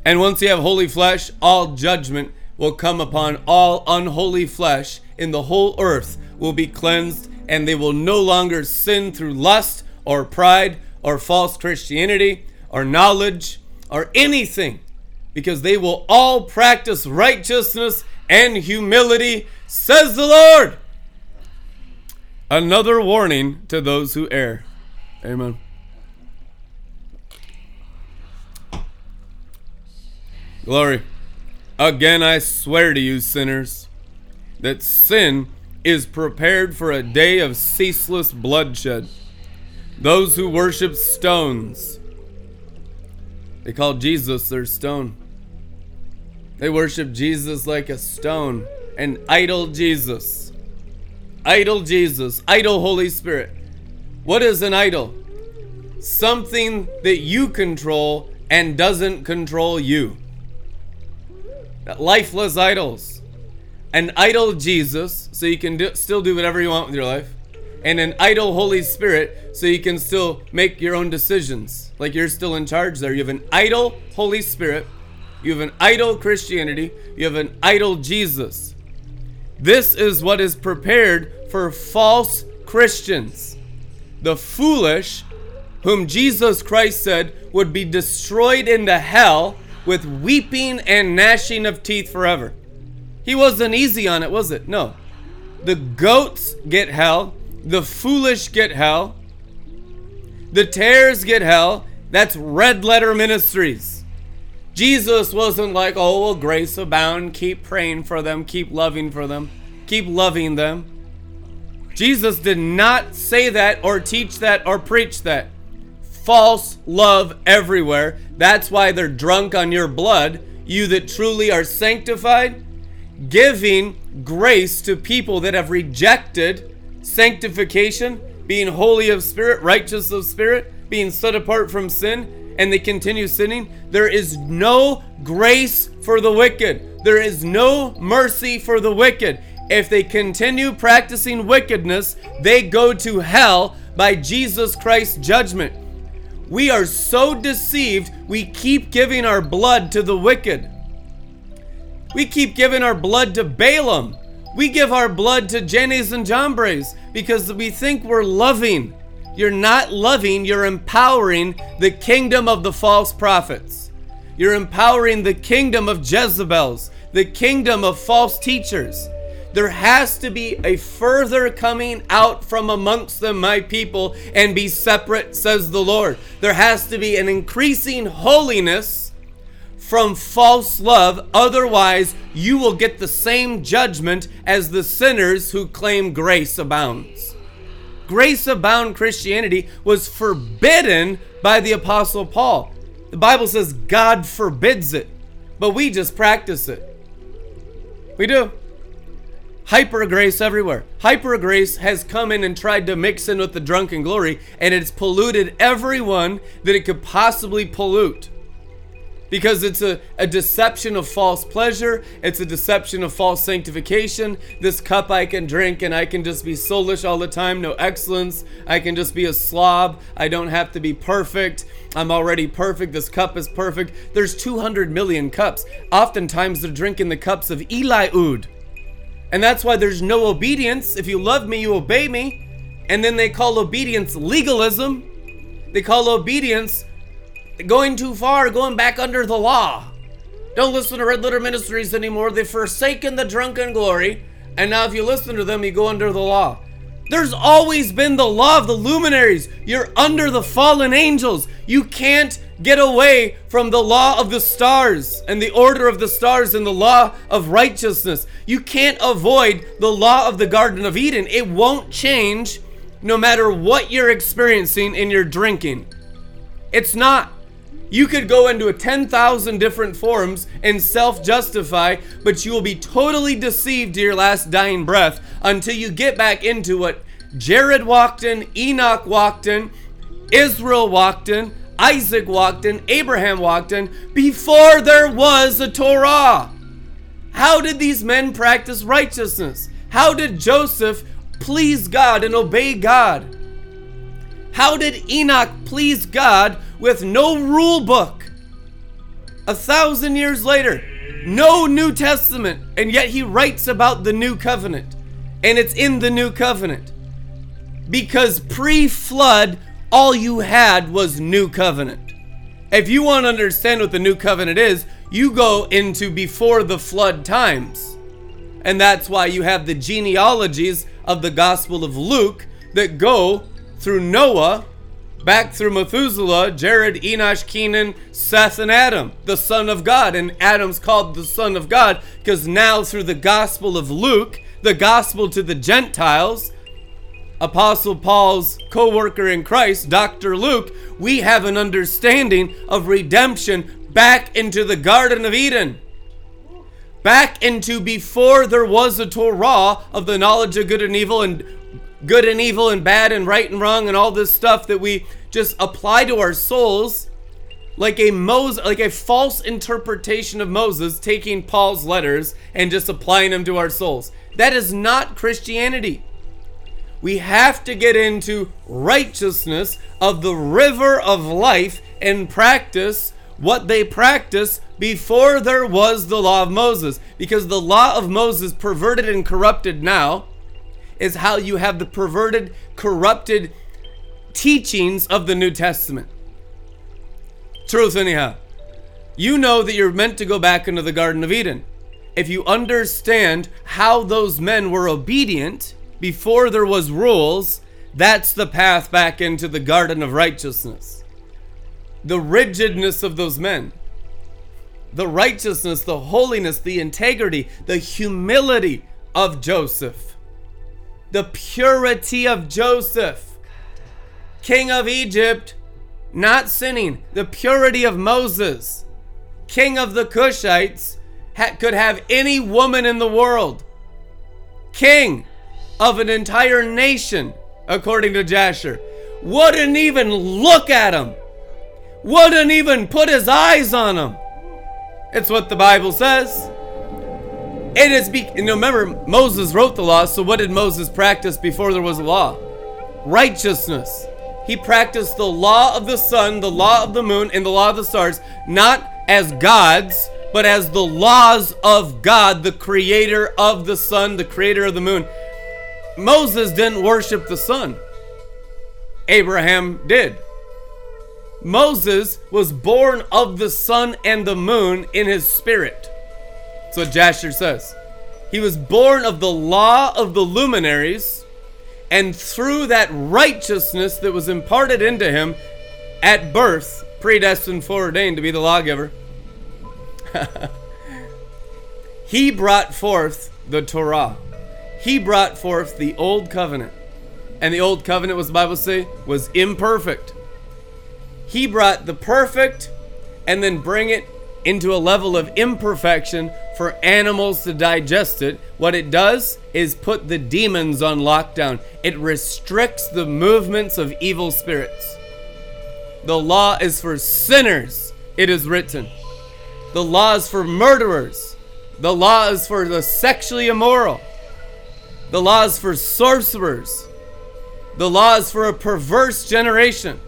And once you have holy flesh, all judgment will come upon all unholy flesh in the whole earth will be cleansed, and they will no longer sin through lust or pride or false Christianity or knowledge or anything, because they will all practice righteousness and humility, says the Lord. Another warning to those who err. Amen. Glory. Again, I swear to you, sinners, that sin is prepared for a day of ceaseless bloodshed. Those who worship stones, they call Jesus their stone. They worship Jesus like a stone, an idol Jesus idol Jesus, idol Holy Spirit. What is an idol? Something that you control and doesn't control you. Lifeless idols. An idol Jesus, so you can do, still do whatever you want with your life. And an idol Holy Spirit, so you can still make your own decisions. Like you're still in charge there. You have an idol Holy Spirit. You have an idol Christianity. You have an idol Jesus. This is what is prepared for false Christians. The foolish, whom Jesus Christ said would be destroyed into hell with weeping and gnashing of teeth forever. He wasn't easy on it, was it? No. The goats get hell, the foolish get hell, the tares get hell. That's red letter ministries. Jesus wasn't like, oh, well, grace abound, keep praying for them, keep loving for them, keep loving them. Jesus did not say that or teach that or preach that. False love everywhere. That's why they're drunk on your blood. You that truly are sanctified, giving grace to people that have rejected sanctification, being holy of spirit, righteous of spirit, being set apart from sin, and they continue sinning. There is no grace for the wicked. There is no mercy for the wicked. If they continue practicing wickedness, they go to hell by Jesus Christ's judgment. We are so deceived, we keep giving our blood to the wicked. We keep giving our blood to Balaam. We give our blood to Jannes and Jambres because we think we're loving. You're not loving, you're empowering the kingdom of the false prophets. You're empowering the kingdom of Jezebels, the kingdom of false teachers. There has to be a further coming out from amongst them, my people, and be separate, says the Lord. There has to be an increasing holiness from false love. Otherwise, you will get the same judgment as the sinners who claim grace abounds. Grace abound Christianity was forbidden by the Apostle Paul. The Bible says God forbids it, but we just practice it. We do hyper grace everywhere. Hyper grace has come in and tried to mix in with the drunken glory, and it's polluted everyone that it could possibly pollute. Because it's a, a deception of false pleasure, it's a deception of false sanctification. This cup I can drink and I can just be soulish all the time, no excellence. I can just be a slob. I don't have to be perfect. I'm already perfect. This cup is perfect. There's 200 million cups. Oftentimes they're drinking the cups of Eliud and that's why there's no obedience. If you love me, you obey me. And then they call obedience legalism. They call obedience going too far, going back under the law. Don't listen to Red Letter Ministries anymore. They've forsaken the drunken glory. And now, if you listen to them, you go under the law. There's always been the law of the luminaries. You're under the fallen angels. You can't get away from the law of the stars and the order of the stars and the law of righteousness. You can't avoid the law of the Garden of Eden. It won't change no matter what you're experiencing in your drinking. It's not. You could go into a 10,000 different forms and self justify, but you will be totally deceived to your last dying breath until you get back into what Jared walked in, Enoch walked in, Israel walked in, Isaac walked in, Abraham walked in, before there was a Torah. How did these men practice righteousness? How did Joseph please God and obey God? How did Enoch please God with no rule book? A thousand years later, no New Testament, and yet he writes about the new covenant. And it's in the new covenant. Because pre flood, all you had was new covenant. If you want to understand what the new covenant is, you go into before the flood times. And that's why you have the genealogies of the Gospel of Luke that go through Noah, back through Methuselah, Jared, Enosh, Kenan, Seth, and Adam, the Son of God. And Adam's called the Son of God because now through the Gospel of Luke, the Gospel to the Gentiles, Apostle Paul's co worker in Christ, Dr. Luke, we have an understanding of redemption back into the Garden of Eden. Back into before there was a Torah of the knowledge of good and evil and good and evil and bad and right and wrong and all this stuff that we just apply to our souls like a Moses, like a false interpretation of Moses taking Paul's letters and just applying them to our souls. That is not Christianity we have to get into righteousness of the river of life and practice what they practiced before there was the law of Moses. Because the law of Moses, perverted and corrupted now, is how you have the perverted, corrupted teachings of the New Testament. Truth, anyhow. You know that you're meant to go back into the Garden of Eden. If you understand how those men were obedient, before there was rules, that's the path back into the garden of righteousness. The rigidness of those men, the righteousness, the holiness, the integrity, the humility of Joseph, the purity of Joseph, king of Egypt, not sinning, the purity of Moses, king of the Cushites, ha- could have any woman in the world, king of an entire nation, according to Jasher, wouldn't even look at him, wouldn't even put his eyes on him. It's what the Bible says. It is be and remember Moses wrote the law, so what did Moses practice before there was a law? Righteousness. He practiced the law of the sun, the law of the moon, and the law of the stars, not as gods, but as the laws of God, the creator of the sun, the creator of the moon. Moses didn't worship the sun. Abraham did. Moses was born of the sun and the moon in his spirit. That's what Jasher says. He was born of the law of the luminaries, and through that righteousness that was imparted into him at birth, predestined, foreordained to be the lawgiver, [LAUGHS] he brought forth the Torah he brought forth the old covenant. And the old covenant, was the Bible say, was imperfect. He brought the perfect and then bring it into a level of imperfection for animals to digest it. What it does is put the demons on lockdown. It restricts the movements of evil spirits. The law is for sinners, it is written. The law is for murderers. The law is for the sexually immoral. The law is for sorcerers. The law is for a perverse generation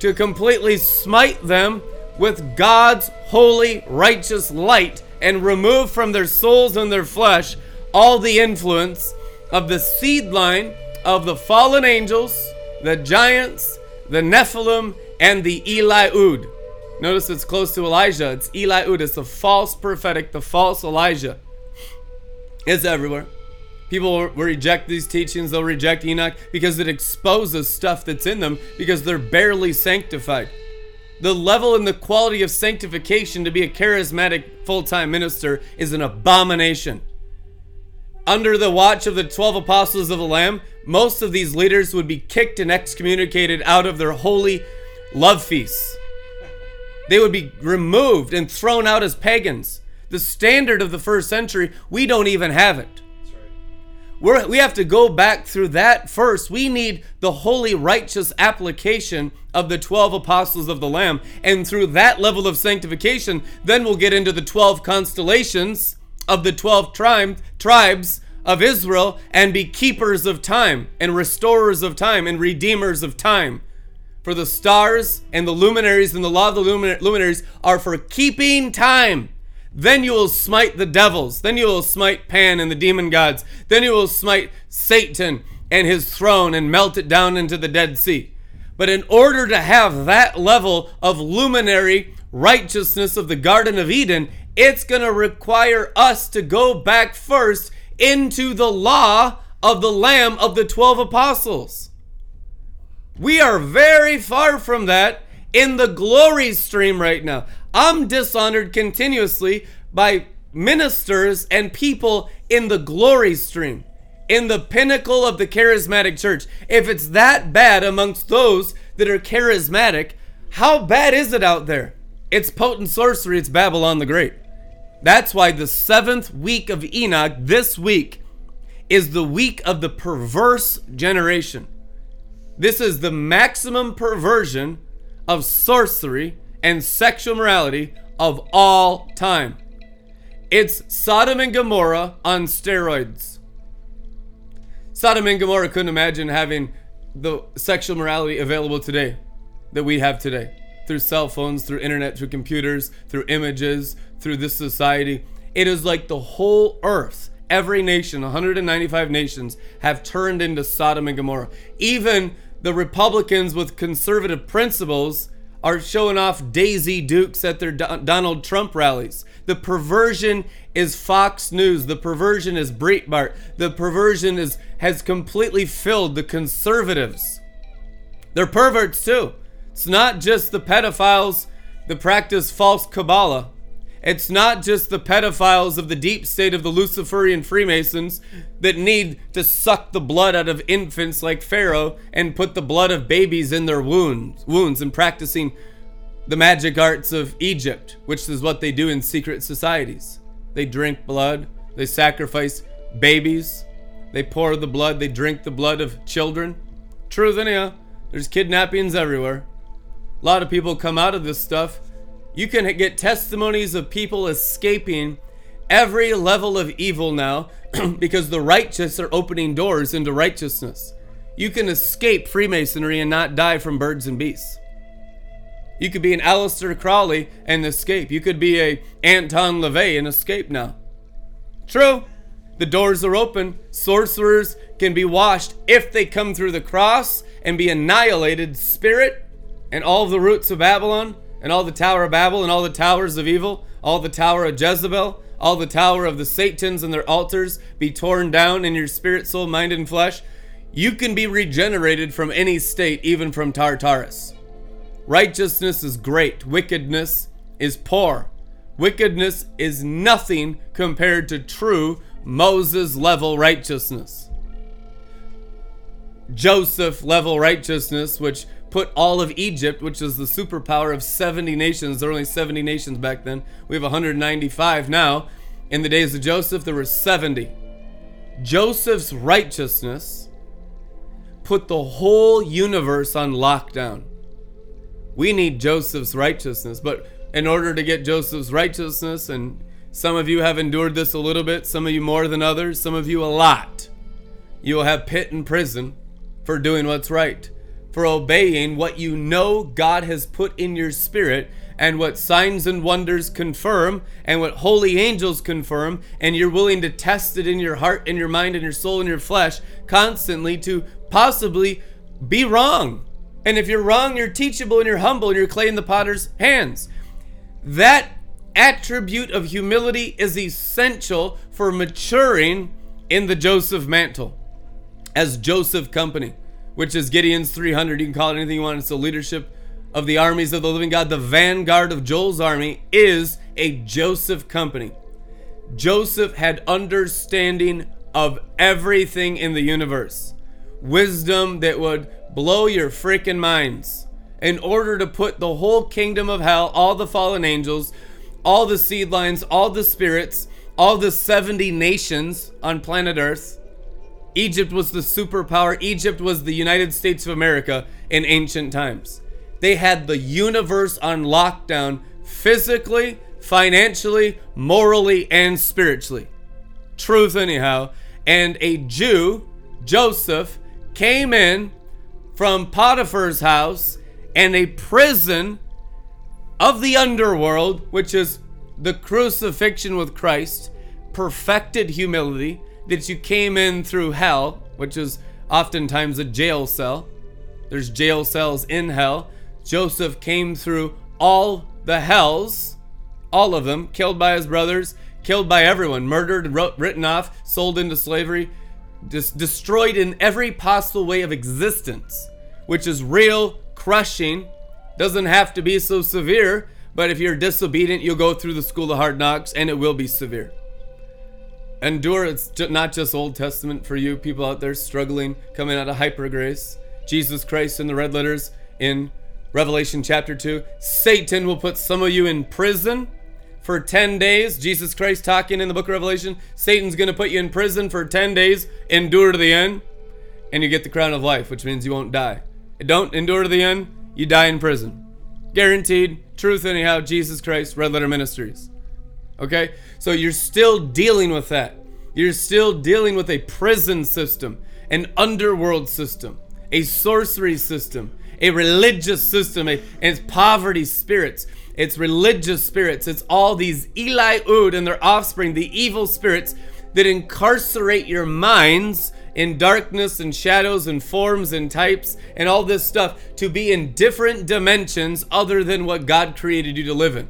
to completely smite them with God's holy, righteous light and remove from their souls and their flesh all the influence of the seed line of the fallen angels, the giants, the Nephilim, and the Eliud. Notice it's close to Elijah. It's Eliud. It's the false prophetic, the false Elijah. It's everywhere. People will reject these teachings, they'll reject Enoch because it exposes stuff that's in them because they're barely sanctified. The level and the quality of sanctification to be a charismatic full time minister is an abomination. Under the watch of the 12 apostles of the Lamb, most of these leaders would be kicked and excommunicated out of their holy love feasts. They would be removed and thrown out as pagans. The standard of the first century, we don't even have it. We're, we have to go back through that first. We need the holy, righteous application of the 12 apostles of the Lamb. And through that level of sanctification, then we'll get into the 12 constellations of the 12 tri- tribes of Israel and be keepers of time and restorers of time and redeemers of time. For the stars and the luminaries and the law of the luminaries are for keeping time. Then you will smite the devils. Then you will smite Pan and the demon gods. Then you will smite Satan and his throne and melt it down into the Dead Sea. But in order to have that level of luminary righteousness of the Garden of Eden, it's going to require us to go back first into the law of the Lamb of the 12 apostles. We are very far from that in the glory stream right now. I'm dishonored continuously by ministers and people in the glory stream, in the pinnacle of the charismatic church. If it's that bad amongst those that are charismatic, how bad is it out there? It's potent sorcery, it's Babylon the Great. That's why the seventh week of Enoch this week is the week of the perverse generation. This is the maximum perversion of sorcery and sexual morality of all time. It's Sodom and Gomorrah on steroids. Sodom and Gomorrah couldn't imagine having the sexual morality available today that we have today through cell phones, through internet, through computers, through images, through this society. It is like the whole earth, every nation, 195 nations, have turned into Sodom and Gomorrah. Even the Republicans with conservative principles are showing off Daisy Dukes at their Donald Trump rallies. The perversion is Fox News. The perversion is Breitbart. The perversion is has completely filled the conservatives. They're perverts too. It's not just the pedophiles that practice false Kabbalah. It's not just the pedophiles of the deep state of the Luciferian Freemasons that need to suck the blood out of infants like Pharaoh and put the blood of babies in their wounds, wounds and practicing the magic arts of Egypt, which is what they do in secret societies. They drink blood, they sacrifice babies, they pour the blood, they drink the blood of children. Truth yeah, there's kidnappings everywhere. A lot of people come out of this stuff you can get testimonies of people escaping every level of evil now [CLEARS THROAT] because the righteous are opening doors into righteousness. You can escape Freemasonry and not die from birds and beasts. You could be an Aleister Crowley and escape. You could be a Anton LaVey and escape now. True. The doors are open. Sorcerers can be washed if they come through the cross and be annihilated. Spirit and all the roots of Babylon and all the Tower of Babel and all the towers of evil, all the Tower of Jezebel, all the Tower of the Satans and their altars be torn down in your spirit, soul, mind, and flesh, you can be regenerated from any state, even from Tartarus. Righteousness is great, wickedness is poor. Wickedness is nothing compared to true Moses level righteousness. Joseph level righteousness, which put all of Egypt, which is the superpower of 70 nations, there were only 70 nations back then. We have 195 now. In the days of Joseph, there were 70. Joseph's righteousness put the whole universe on lockdown. We need Joseph's righteousness, but in order to get Joseph's righteousness, and some of you have endured this a little bit, some of you more than others, some of you a lot, you will have pit in prison for doing what's right for obeying what you know God has put in your spirit and what signs and wonders confirm and what holy angels confirm and you're willing to test it in your heart and your mind and your soul and your flesh constantly to possibly be wrong. And if you're wrong you're teachable and you're humble and you're clay in the potter's hands. That attribute of humility is essential for maturing in the joseph mantle as joseph company which is Gideon's 300. You can call it anything you want. It's the leadership of the armies of the living God. The vanguard of Joel's army is a Joseph company. Joseph had understanding of everything in the universe. wisdom that would blow your freaking minds in order to put the whole kingdom of hell, all the fallen angels, all the seed lines, all the spirits, all the 70 nations on planet Earth. Egypt was the superpower. Egypt was the United States of America in ancient times. They had the universe on lockdown physically, financially, morally, and spiritually. Truth, anyhow. And a Jew, Joseph, came in from Potiphar's house and a prison of the underworld, which is the crucifixion with Christ, perfected humility, that you came in through hell, which is oftentimes a jail cell. There's jail cells in hell. Joseph came through all the hells, all of them, killed by his brothers, killed by everyone, murdered, wrote, written off, sold into slavery, dis- destroyed in every possible way of existence, which is real, crushing, doesn't have to be so severe, but if you're disobedient, you'll go through the school of hard knocks and it will be severe. Endure, it's not just Old Testament for you people out there struggling, coming out of hyper grace. Jesus Christ in the red letters in Revelation chapter 2. Satan will put some of you in prison for 10 days. Jesus Christ talking in the book of Revelation. Satan's going to put you in prison for 10 days. Endure to the end, and you get the crown of life, which means you won't die. Don't endure to the end, you die in prison. Guaranteed. Truth, anyhow. Jesus Christ, Red Letter Ministries. Okay? So you're still dealing with that. You're still dealing with a prison system, an underworld system, a sorcery system, a religious system, a, and it's poverty spirits. It's religious spirits. It's all these Eliud and their offspring, the evil spirits that incarcerate your minds in darkness and shadows and forms and types and all this stuff to be in different dimensions other than what God created you to live in.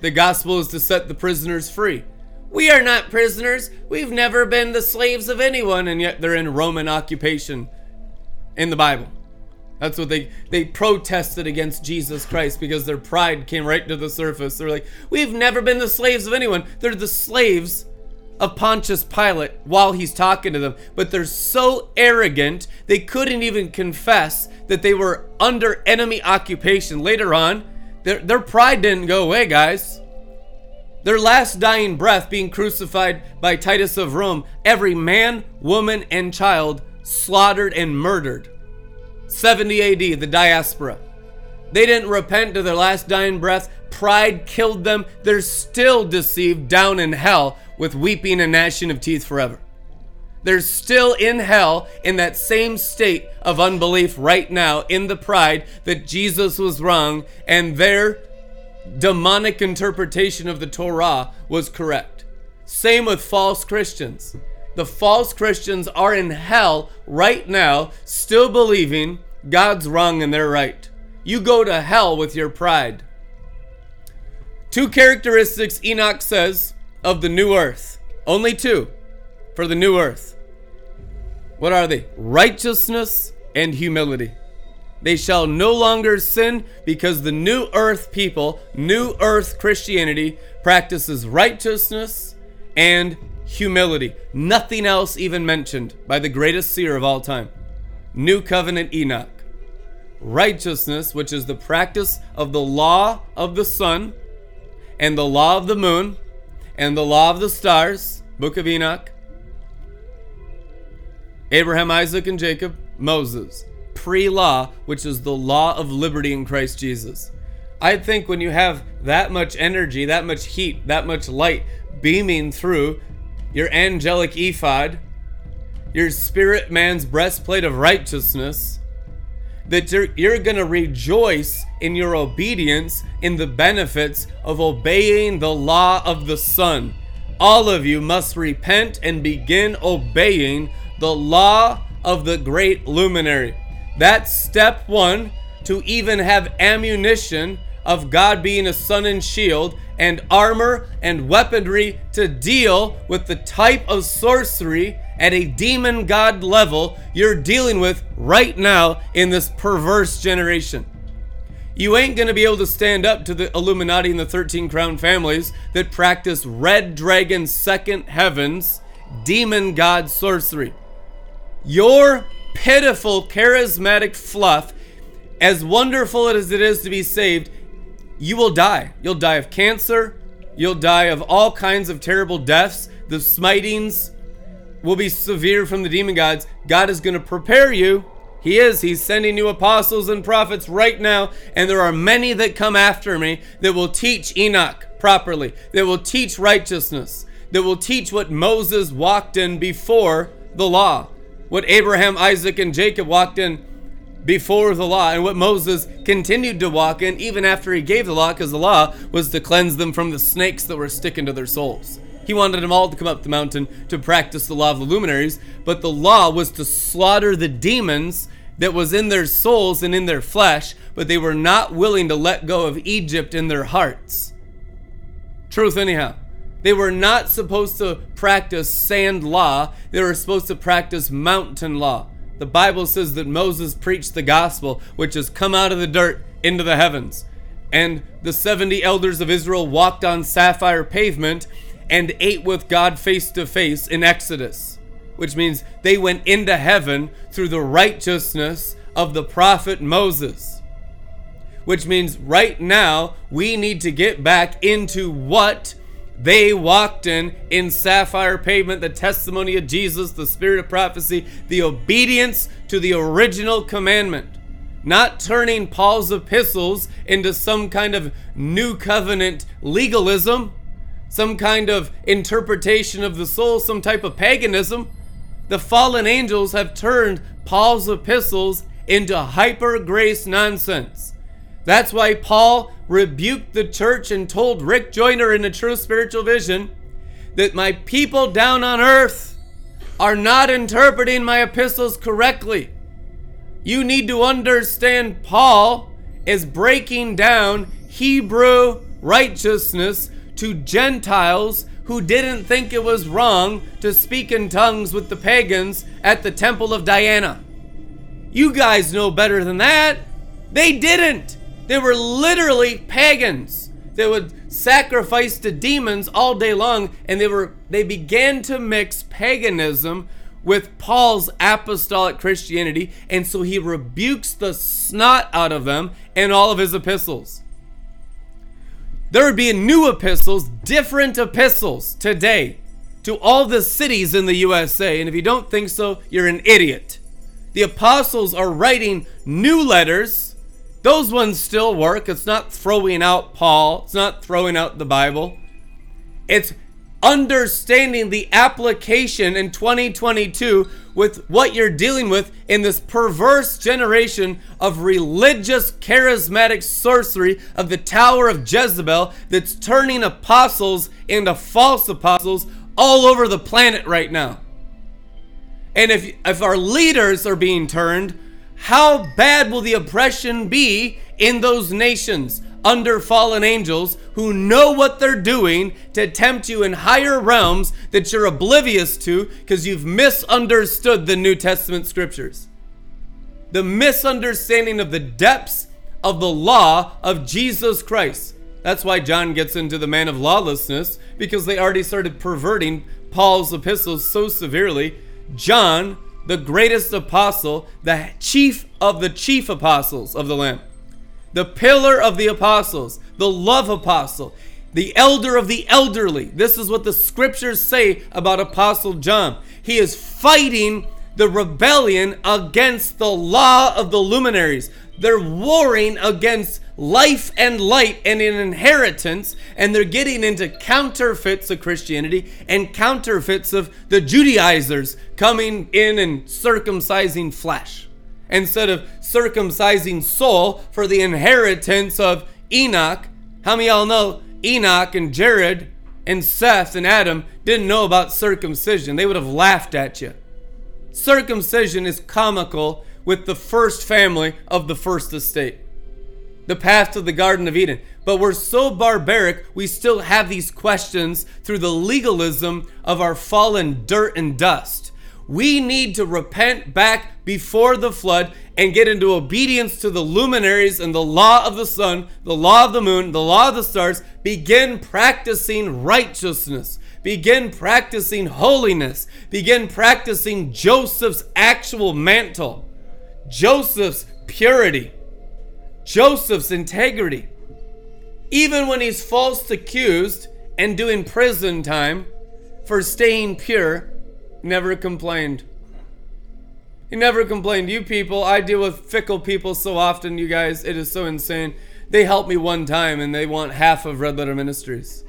The gospel is to set the prisoners free. We are not prisoners. We've never been the slaves of anyone, and yet they're in Roman occupation in the Bible. That's what they they protested against Jesus Christ because their pride came right to the surface. They're like, "We've never been the slaves of anyone." They're the slaves of Pontius Pilate while he's talking to them, but they're so arrogant they couldn't even confess that they were under enemy occupation. Later on, their, their pride didn't go away, guys. Their last dying breath being crucified by Titus of Rome, every man, woman, and child slaughtered and murdered. 70 AD, the diaspora. They didn't repent to their last dying breath. Pride killed them. They're still deceived down in hell with weeping and gnashing of teeth forever. They're still in hell in that same state of unbelief right now, in the pride that Jesus was wrong and their demonic interpretation of the Torah was correct. Same with false Christians. The false Christians are in hell right now, still believing God's wrong and they're right. You go to hell with your pride. Two characteristics Enoch says of the new earth. Only two for the new earth. What are they? Righteousness and humility. They shall no longer sin because the new earth people, new earth Christianity, practices righteousness and humility. Nothing else even mentioned by the greatest seer of all time. New covenant Enoch. Righteousness, which is the practice of the law of the sun and the law of the moon and the law of the stars, Book of Enoch. Abraham, Isaac, and Jacob, Moses. Pre law, which is the law of liberty in Christ Jesus. I think when you have that much energy, that much heat, that much light beaming through your angelic ephod, your spirit man's breastplate of righteousness, that you're, you're going to rejoice in your obedience in the benefits of obeying the law of the sun. All of you must repent and begin obeying the law of the great luminary. That's step one to even have ammunition of God being a sun and shield and armor and weaponry to deal with the type of sorcery at a demon god level you're dealing with right now in this perverse generation. You ain't going to be able to stand up to the Illuminati and the 13 crown families that practice red dragon second heavens demon god sorcery. Your pitiful, charismatic fluff, as wonderful as it is to be saved, you will die. You'll die of cancer. You'll die of all kinds of terrible deaths. The smitings will be severe from the demon gods. God is going to prepare you. He is. He's sending you apostles and prophets right now. And there are many that come after me that will teach Enoch properly, that will teach righteousness, that will teach what Moses walked in before the law, what Abraham, Isaac, and Jacob walked in before the law, and what Moses continued to walk in even after he gave the law, because the law was to cleanse them from the snakes that were sticking to their souls. He wanted them all to come up the mountain to practice the law of the luminaries, but the law was to slaughter the demons that was in their souls and in their flesh, but they were not willing to let go of Egypt in their hearts. Truth, anyhow. They were not supposed to practice sand law, they were supposed to practice mountain law. The Bible says that Moses preached the gospel, which has come out of the dirt into the heavens. And the 70 elders of Israel walked on sapphire pavement and ate with God face to face in Exodus, which means they went into heaven through the righteousness of the prophet Moses. Which means right now we need to get back into what they walked in in sapphire pavement, the testimony of Jesus, the spirit of prophecy, the obedience to the original commandment. Not turning Paul's epistles into some kind of new covenant legalism, some kind of interpretation of the soul, some type of paganism. The fallen angels have turned Paul's epistles into hyper grace nonsense. That's why Paul rebuked the church and told Rick Joyner in a true spiritual vision that my people down on earth are not interpreting my epistles correctly. You need to understand Paul is breaking down Hebrew righteousness to Gentiles who didn't think it was wrong to speak in tongues with the pagans at the temple of Diana. You guys know better than that. They didn't. They were literally pagans. They would sacrifice to demons all day long and they were they began to mix paganism with Paul's apostolic Christianity and so he rebukes the snot out of them in all of his epistles. There would be new epistles, different epistles today to all the cities in the USA. And if you don't think so, you're an idiot. The apostles are writing new letters. Those ones still work. It's not throwing out Paul, it's not throwing out the Bible. It's understanding the application in 2022 with what you're dealing with in this perverse generation of religious charismatic sorcery of the Tower of Jezebel that's turning apostles into false apostles all over the planet right now. And if if our leaders are being turned, how bad will the oppression be in those nations? under fallen angels who know what they're doing to tempt you in higher realms that you're oblivious to because you've misunderstood the New Testament scriptures. The misunderstanding of the depths of the law of Jesus Christ. That's why John gets into the man of lawlessness because they already started perverting Paul's epistles so severely. John, the greatest apostle, the chief of the chief apostles of the Lamb the pillar of the apostles, the love apostle, the elder of the elderly. This is what the scriptures say about Apostle John. He is fighting the rebellion against the law of the luminaries. They're warring against life and light and an inheritance, and they're getting into counterfeits of Christianity and counterfeits of the Judaizers coming in and circumcising flesh instead of circumcising soul for the inheritance of Enoch. How many y'all know Enoch and Jared and Seth and Adam didn't know about circumcision? They would have laughed at you. Circumcision is comical with the first family of the first estate. The path to the Garden of Eden. But we're so barbaric, we still have these questions through the legalism of our fallen dirt and dust. We need to repent back before the flood and get into obedience to the luminaries and the law of the sun, the law of the moon, the law of the stars. Begin practicing righteousness. Begin practicing holiness. Begin practicing Joseph's actual mantle, Joseph's purity, Joseph's integrity. Even when he's false accused and doing prison time for staying pure, never complained. He never complained. You people, I deal with fickle people so often, you guys, it is so insane. They helped me one time and they want half of Red Letter Ministries.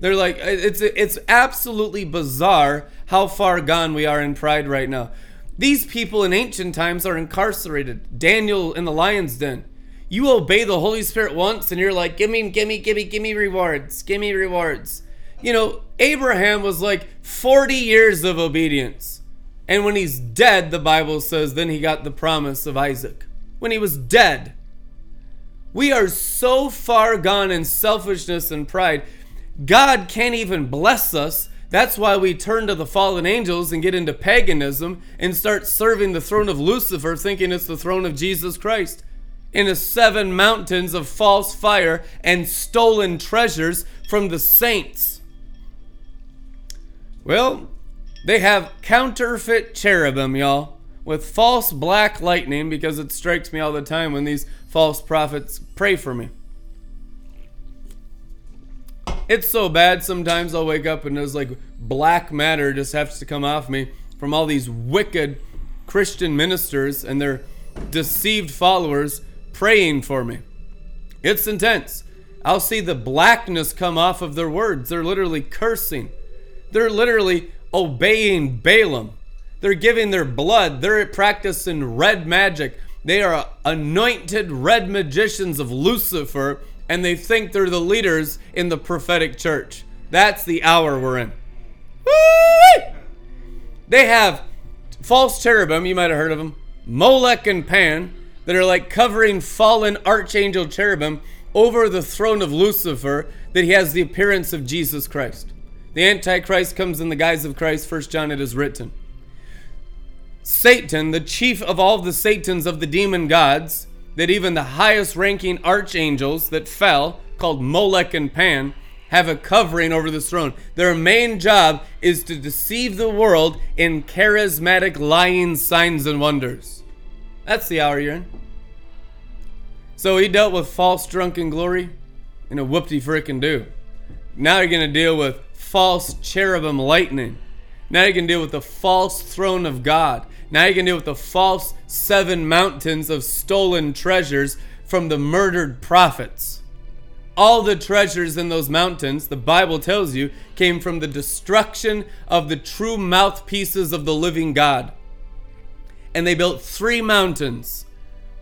They're like, it's it's absolutely bizarre how far gone we are in pride right now. These people in ancient times are incarcerated. Daniel in the lion's den. You obey the Holy Spirit once and you're like, give me, give me, give me, give me rewards. Give me rewards. You know, Abraham was like 40 years of obedience. And when he's dead, the Bible says, then he got the promise of Isaac. When he was dead. We are so far gone in selfishness and pride. God can't even bless us. That's why we turn to the fallen angels and get into paganism and start serving the throne of Lucifer, thinking it's the throne of Jesus Christ. In the seven mountains of false fire and stolen treasures from the saints. Well, they have counterfeit cherubim, y'all, with false black lightning because it strikes me all the time when these false prophets pray for me. It's so bad sometimes I'll wake up and there's like black matter just has to come off me from all these wicked Christian ministers and their deceived followers praying for me. It's intense. I'll see the blackness come off of their words. They're literally cursing. They're literally obeying Balaam. They're giving their blood. They're practicing red magic. They are anointed red magicians of Lucifer, and they think they're the leaders in the prophetic church. That's the hour we're in. Whee! They have false cherubim, you might have heard of them, Molech and Pan, that are like covering fallen archangel cherubim over the throne of Lucifer, that he has the appearance of Jesus Christ. The Antichrist comes in the guise of Christ, First John it is written. Satan, the chief of all the Satans of the demon gods, that even the highest ranking archangels that fell, called Molech and Pan, have a covering over the throne. Their main job is to deceive the world in charismatic lying signs and wonders. That's the hour you're in. So he dealt with false drunken glory and a whoopty frickin' do. Now you're to deal with false cherubim lightning. Now you can deal with the false throne of God. Now you can deal with the false seven mountains of stolen treasures from the murdered prophets. All the treasures in those mountains, the Bible tells you, came from the destruction of the true mouthpieces of the living God. And they built three mountains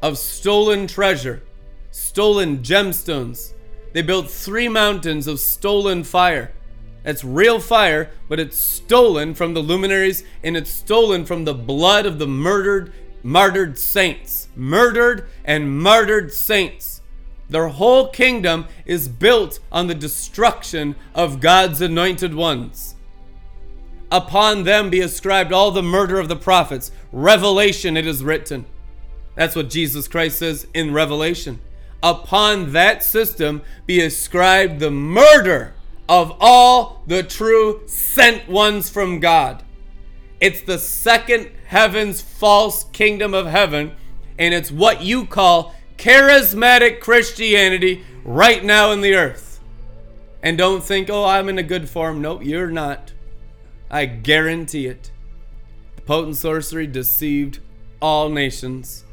of stolen treasure, stolen gemstones. They built three mountains of stolen fire. It's real fire, but it's stolen from the luminaries and it's stolen from the blood of the murdered, martyred saints. Murdered and martyred saints. Their whole kingdom is built on the destruction of God's anointed ones. Upon them be ascribed all the murder of the prophets. Revelation, it is written. That's what Jesus Christ says in Revelation. Upon that system be ascribed the murder of all the true sent ones from God. It's the second heaven's false kingdom of heaven, and it's what you call charismatic Christianity right now in the earth. And don't think, oh, I'm in a good form. Nope, you're not. I guarantee it. The Potent sorcery deceived all nations.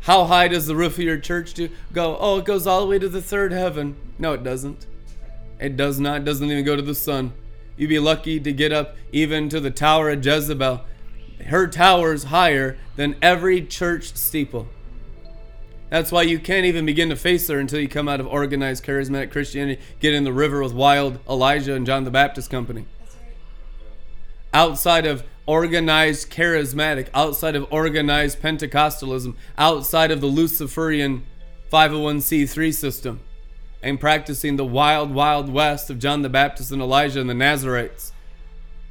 How high does the roof of your church do? go? Oh, it goes all the way to the third heaven. No, it doesn't. It does not, doesn't even go to the sun. You'd be lucky to get up even to the tower of Jezebel. Her tower is higher than every church steeple. That's why you can't even begin to face her until you come out of organized charismatic Christianity, get in the river with wild Elijah and John the Baptist Company. Outside of organized charismatic, outside of organized Pentecostalism, outside of the Luciferian 501c3 system and practicing the wild, wild west of John the Baptist and Elijah and the Nazarites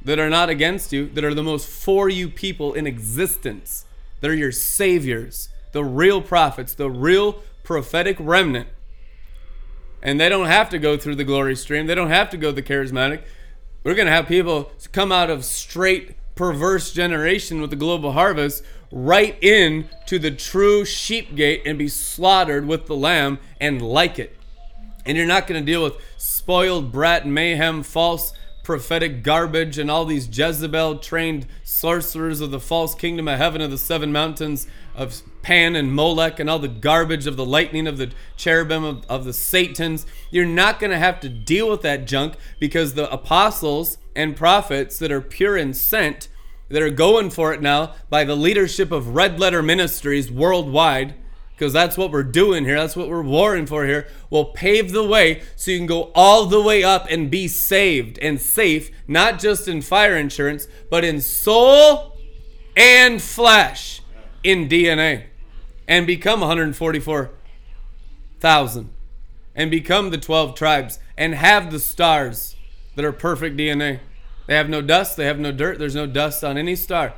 that are not against you, that are the most for you people in existence, that are your saviors, the real prophets, the real prophetic remnant. And they don't have to go through the glory stream, they don't have to go the charismatic. We're going to have people come out of straight perverse generation with the global harvest right in to the true sheep gate and be slaughtered with the lamb and like it. And you're not going to deal with spoiled brat mayhem, false prophetic garbage, and all these Jezebel trained sorcerers of the false kingdom of heaven of the seven mountains of Pan and Molech and all the garbage of the lightning of the cherubim of, of the Satans. You're not going to have to deal with that junk because the apostles and prophets that are pure and sent, that are going for it now by the leadership of Red Letter Ministries worldwide, because that's what we're doing here, that's what we're warring for here, will pave the way so you can go all the way up and be saved and safe, not just in fire insurance, but in soul and flesh, in DNA, and become 144,000, and become the 12 tribes, and have the stars that are perfect DNA. They have no dust, they have no dirt, there's no dust on any star.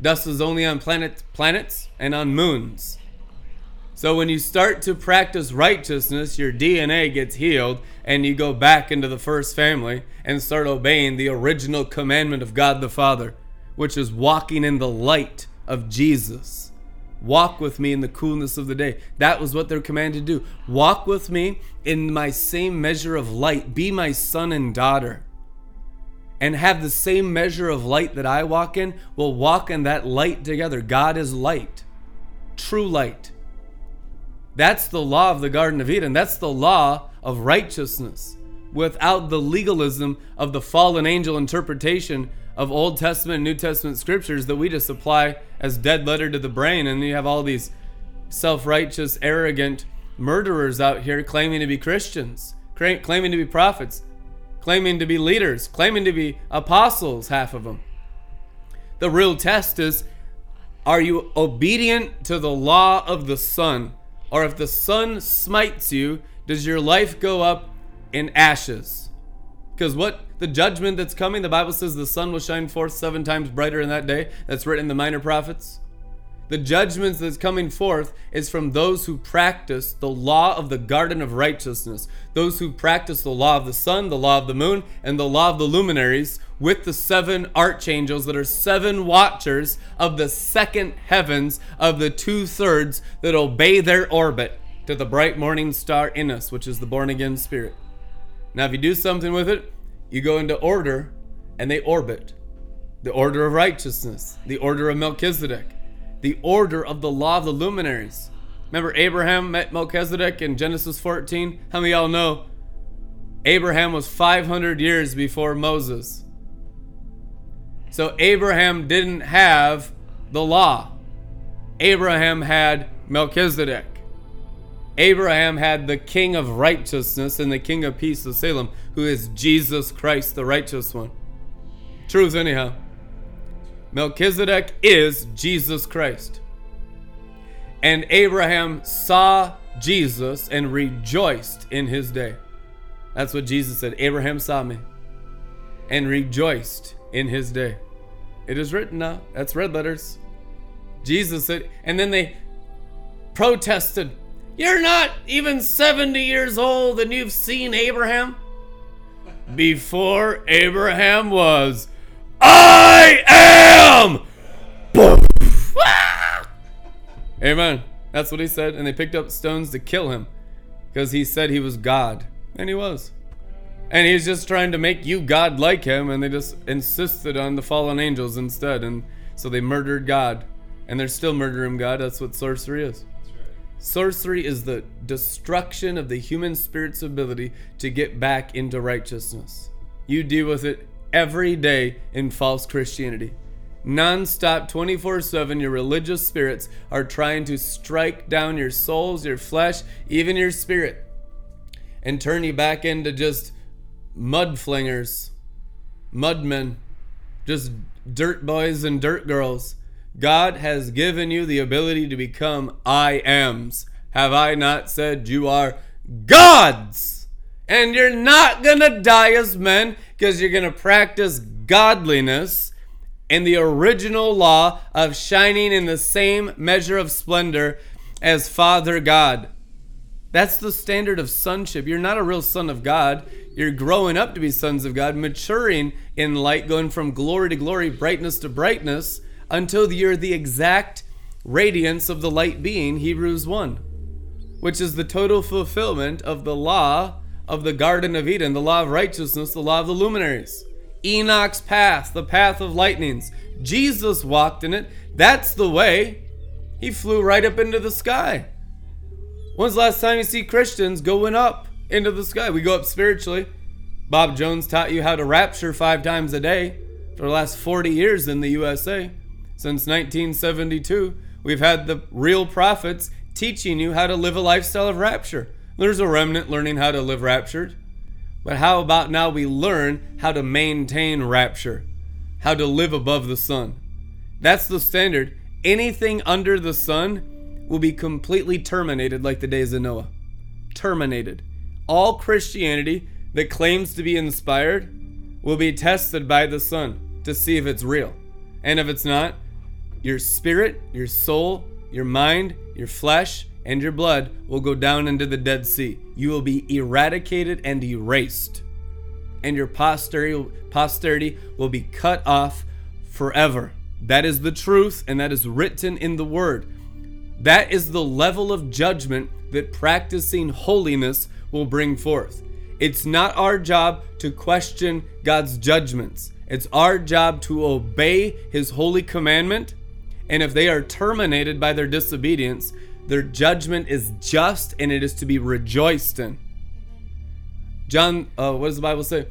Dust is only on planet, planets and on moons. So when you start to practice righteousness, your DNA gets healed and you go back into the first family and start obeying the original commandment of God the Father, which is walking in the light of Jesus. Walk with me in the coolness of the day. That was what they're commanded to do. Walk with me in my same measure of light. Be my son and daughter. And have the same measure of light that I walk in. We'll walk in that light together. God is light, true light. That's the law of the Garden of Eden. That's the law of righteousness. Without the legalism of the fallen angel interpretation of Old Testament and New Testament scriptures that we just apply as dead letter to the brain. And you have all these self righteous, arrogant murderers out here claiming to be Christians, claiming to be prophets, claiming to be leaders, claiming to be apostles, half of them. The real test is are you obedient to the law of the sun? Or if the sun smites you, does your life go up in ashes? Because what the judgment that's coming, the Bible says the sun will shine forth seven times brighter in that day. That's written in the minor prophets. The judgment that's coming forth is from those who practice the law of the garden of righteousness, those who practice the law of the sun, the law of the moon, and the law of the luminaries with the seven archangels that are seven watchers of the second heavens of the two thirds that obey their orbit to the bright morning star in us, which is the born again spirit. Now, if you do something with it, you go into order and they orbit the order of righteousness, the order of Melchizedek, the order of the law of the luminaries. Remember, Abraham met Melchizedek in Genesis 14? How many of y'all know Abraham was 500 years before Moses? So, Abraham didn't have the law, Abraham had Melchizedek. Abraham had the king of righteousness and the king of peace of Salem, who is Jesus Christ, the righteous one. Truth, anyhow. Melchizedek is Jesus Christ. And Abraham saw Jesus and rejoiced in his day. That's what Jesus said. Abraham saw me and rejoiced in his day. It is written now. That's red letters. Jesus said, and then they protested you're not even 70 years old and you've seen Abraham? Before Abraham was, I am! [LAUGHS] Amen. That's what he said. And they picked up stones to kill him because he said he was God. And he was. And he's just trying to make you God like him. And they just insisted on the fallen angels instead. And so they murdered God. And they're still murdering God. That's what sorcery is. Sorcery is the destruction of the human spirit's ability to get back into righteousness. You deal with it every day in false Christianity. Non-stop 24/7 your religious spirits are trying to strike down your souls, your flesh, even your spirit and turn you back into just mud flingers, mudmen, just dirt boys and dirt girls God has given you the ability to become I ams. Have I not said you are gods? And you're not going to die as men because you're going to practice godliness in the original law of shining in the same measure of splendor as Father God. That's the standard of sonship. You're not a real son of God. You're growing up to be sons of God, maturing in light, going from glory to glory, brightness to brightness, until you're the exact radiance of the light being, Hebrews 1, which is the total fulfillment of the law of the Garden of Eden, the law of righteousness, the law of the luminaries. Enoch's path, the path of lightnings. Jesus walked in it. That's the way. He flew right up into the sky. When's the last time you see Christians going up into the sky? We go up spiritually. Bob Jones taught you how to rapture five times a day for the last 40 years in the USA. Since 1972, we've had the real prophets teaching you how to live a lifestyle of rapture. There's a remnant learning how to live raptured. But how about now we learn how to maintain rapture, how to live above the sun? That's the standard. Anything under the sun will be completely terminated like the days of Noah. Terminated. All Christianity that claims to be inspired will be tested by the sun to see if it's real. And if it's not, your spirit, your soul, your mind, your flesh, and your blood will go down into the Dead Sea. You will be eradicated and erased. And your posterity, will be cut off forever. That is the truth, and that is written in the Word. That is the level of judgment that practicing holiness will bring forth. It's not our job to question God's judgments. It's our job to obey His holy commandment. And if they are terminated by their disobedience, their judgment is just and it is to be rejoiced in. John, uh, what does the Bible say?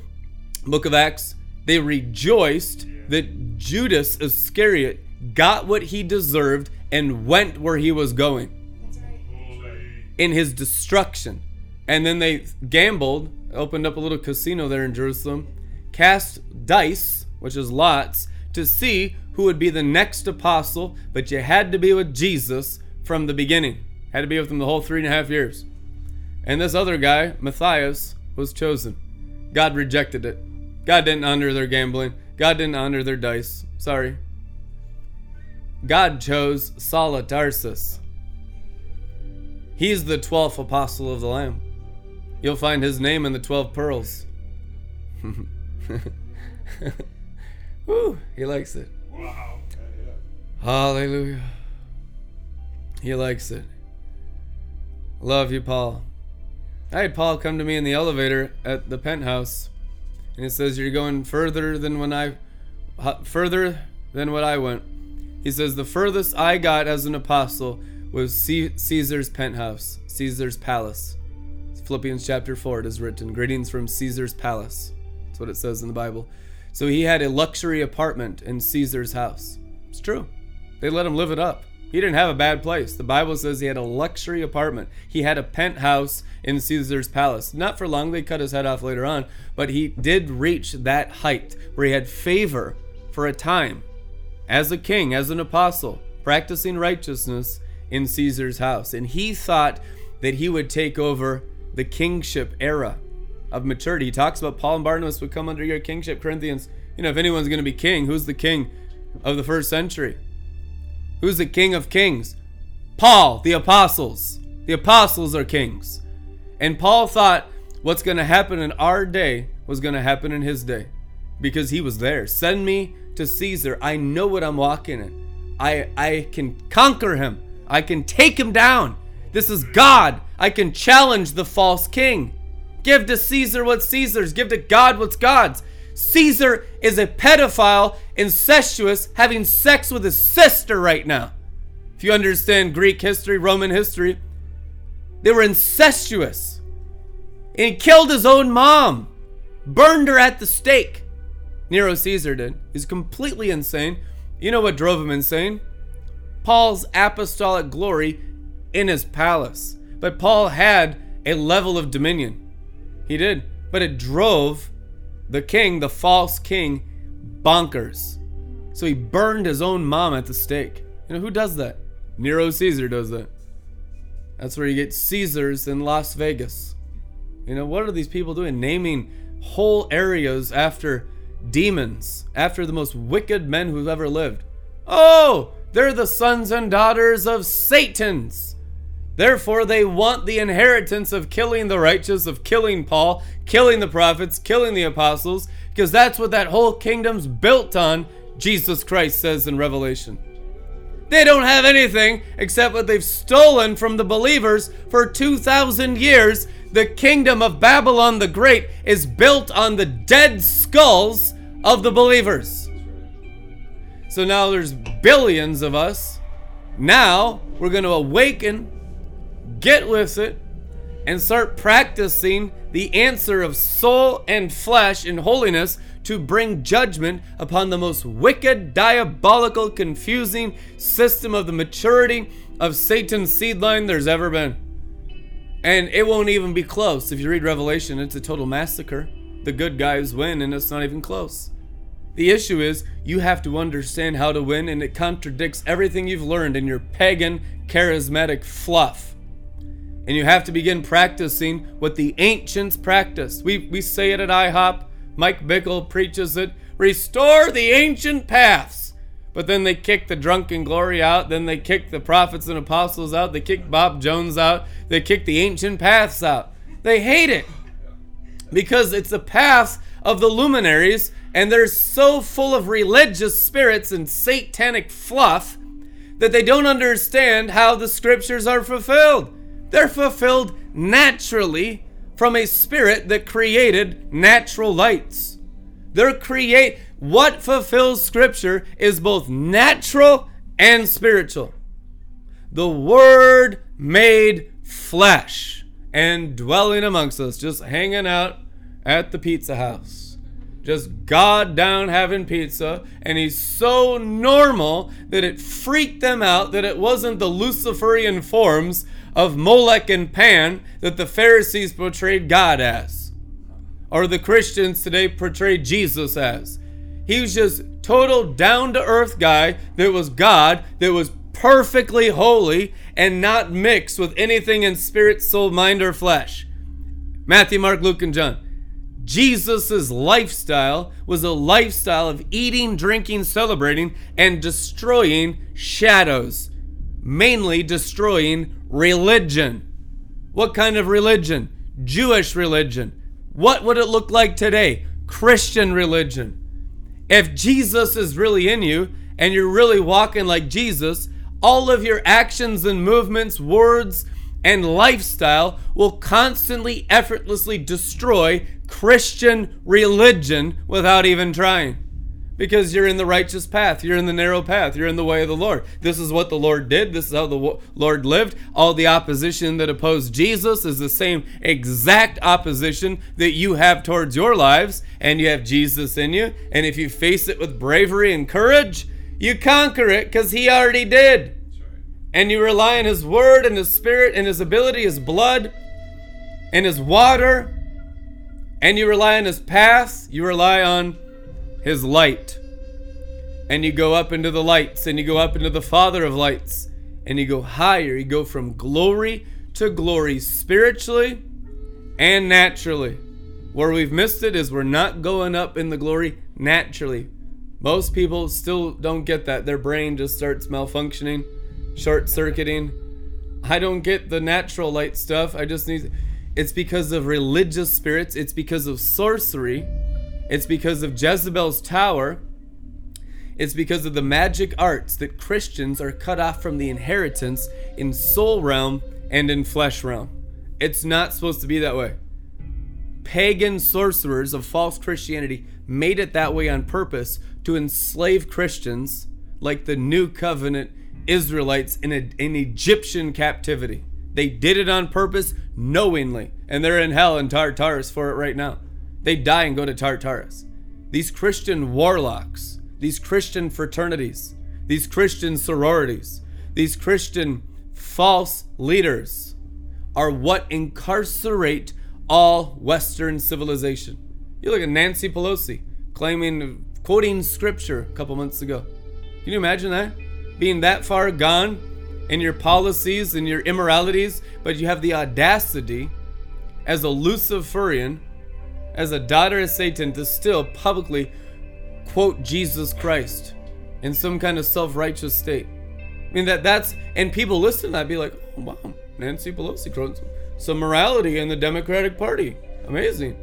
Book of Acts. They rejoiced that Judas Iscariot got what he deserved and went where he was going in his destruction. And then they gambled, opened up a little casino there in Jerusalem, cast dice, which is lots, to see who would be the next apostle, but you had to be with Jesus from the beginning. Had to be with him the whole three and a half years. And this other guy, Matthias, was chosen. God rejected it. God didn't honor their gambling. God didn't honor their dice. Sorry. God chose Saul of Tarsus. He's the 12th apostle of the Lamb. You'll find his name in the 12 pearls. [LAUGHS] Woo, he likes it. Wow. Hallelujah. He likes it. Love you, Paul. I had Paul come to me in the elevator at the penthouse, and he says, "You're going further than when I, uh, further than what I went." He says, "The furthest I got as an apostle was Caesar's penthouse, Caesar's palace." Philippians chapter four. It is written, "Greetings from Caesar's palace." That's what it says in the Bible. So he had a luxury apartment in Caesar's house. It's true. They let him live it up. He didn't have a bad place. The Bible says he had a luxury apartment. He had a penthouse in Caesar's palace. Not for long, they cut his head off later on, but he did reach that height where he had favor for a time as a king, as an apostle, practicing righteousness in Caesar's house. And he thought that he would take over the kingship era of maturity. He talks about Paul and Barnabas would come under your kingship. Corinthians, you know, if anyone's going to be king, who's the king of the first century? Who's the King of Kings? Paul, the apostles. The apostles are kings. And Paul thought what's going to happen in our day was going to happen in his day because he was there. Send me to Caesar. I know what I'm walking in. I I can conquer him. I can take him down. This is God. I can challenge the false king. Give to Caesar what's Caesar's. Give to God what's God's. Caesar is a pedophile, incestuous, having sex with his sister right now. If you understand Greek history, Roman history, they were incestuous. And he killed his own mom, burned her at the stake. Nero Caesar did. He's completely insane. You know what drove him insane? Paul's apostolic glory in his palace. But Paul had a level of dominion. He did. But it drove the king, the false king, bonkers. So he burned his own mom at the stake. You know, who does that? Nero Caesar does that. That's where you get Caesars in Las Vegas. You know, what are these people doing? Naming whole areas after demons, after the most wicked men who've ever lived. Oh, they're the sons and daughters of Satan's. Therefore, they want the inheritance of killing the righteous, of killing Paul, killing the prophets, killing the apostles, because that's what that whole kingdom's built on, Jesus Christ says in Revelation. They don't have anything except what they've stolen from the believers for 2,000 years. The kingdom of Babylon the Great is built on the dead skulls of the believers. So now there's billions of us. Now we're going to awaken get with it, and start practicing the answer of soul and flesh in holiness to bring judgment upon the most wicked, diabolical, confusing system of the maturity of Satan's seed line there's ever been. And it won't even be close. If you read Revelation, it's a total massacre. The good guys win, and it's not even close. The issue is you have to understand how to win, and it contradicts everything you've learned in your pagan, charismatic fluff and you have to begin practicing what the ancients practiced. We, we say it at IHOP. Mike Bickle preaches it. Restore the ancient paths. But then they kick the drunken glory out. Then they kick the prophets and apostles out. They kick Bob Jones out. They kick the ancient paths out. They hate it because it's the paths of the luminaries, and they're so full of religious spirits and satanic fluff that they don't understand how the scriptures are fulfilled. They're fulfilled naturally from a spirit that created natural lights. They're create what fulfills scripture is both natural and spiritual. The word made flesh and dwelling amongst us, just hanging out at the pizza house. Just God down having pizza, and he's so normal that it freaked them out that it wasn't the Luciferian forms of Molech and Pan that the Pharisees portrayed God as, or the Christians today portray Jesus as. He was just total down to earth guy that was God, that was perfectly holy and not mixed with anything in spirit, soul, mind, or flesh. Matthew, Mark, Luke, and John. Jesus' lifestyle was a lifestyle of eating, drinking, celebrating, and destroying shadows, mainly destroying religion. What kind of religion? Jewish religion. What would it look like today? Christian religion. If Jesus is really in you and you're really walking like Jesus, all of your actions and movements, words, and lifestyle will constantly, effortlessly destroy Christian religion without even trying because you're in the righteous path. You're in the narrow path. You're in the way of the Lord. This is what the Lord did. This is how the Lord lived. All the opposition that opposed Jesus is the same exact opposition that you have towards your lives, and you have Jesus in you. And if you face it with bravery and courage, you conquer it because He already did. And you rely on His Word and His Spirit and His ability, His blood and His water. And you rely on His path. You rely on his light. And you go up into the lights, and you go up into the Father of lights, and you go higher. You go from glory to glory, spiritually and naturally. Where we've missed it is we're not going up in the glory naturally. Most people still don't get that. Their brain just starts malfunctioning, short circuiting. I don't get the natural light stuff. I just need. It's because of religious spirits, it's because of sorcery it's because of Jezebel's tower. It's because of the magic arts that Christians are cut off from the inheritance in soul realm and in flesh realm. It's not supposed to be that way. Pagan sorcerers of false Christianity made it that way on purpose to enslave Christians like the new covenant Israelites in, a, in Egyptian captivity. They did it on purpose knowingly, and they're in hell in Tartarus for it right now. They die and go to Tartarus. These Christian warlocks, these Christian fraternities, these Christian sororities, these Christian false leaders are what incarcerate all Western civilization. You look at Nancy Pelosi claiming, quoting scripture a couple months ago. Can you imagine that? Being that far gone in your policies and your immoralities, but you have the audacity as a Luciferian as a daughter of Satan to still publicly quote Jesus Christ in some kind of self-righteous state. I mean that that's and people listen to that be like, oh, wow, Nancy Pelosi, some some morality in the Democratic Party. Amazing.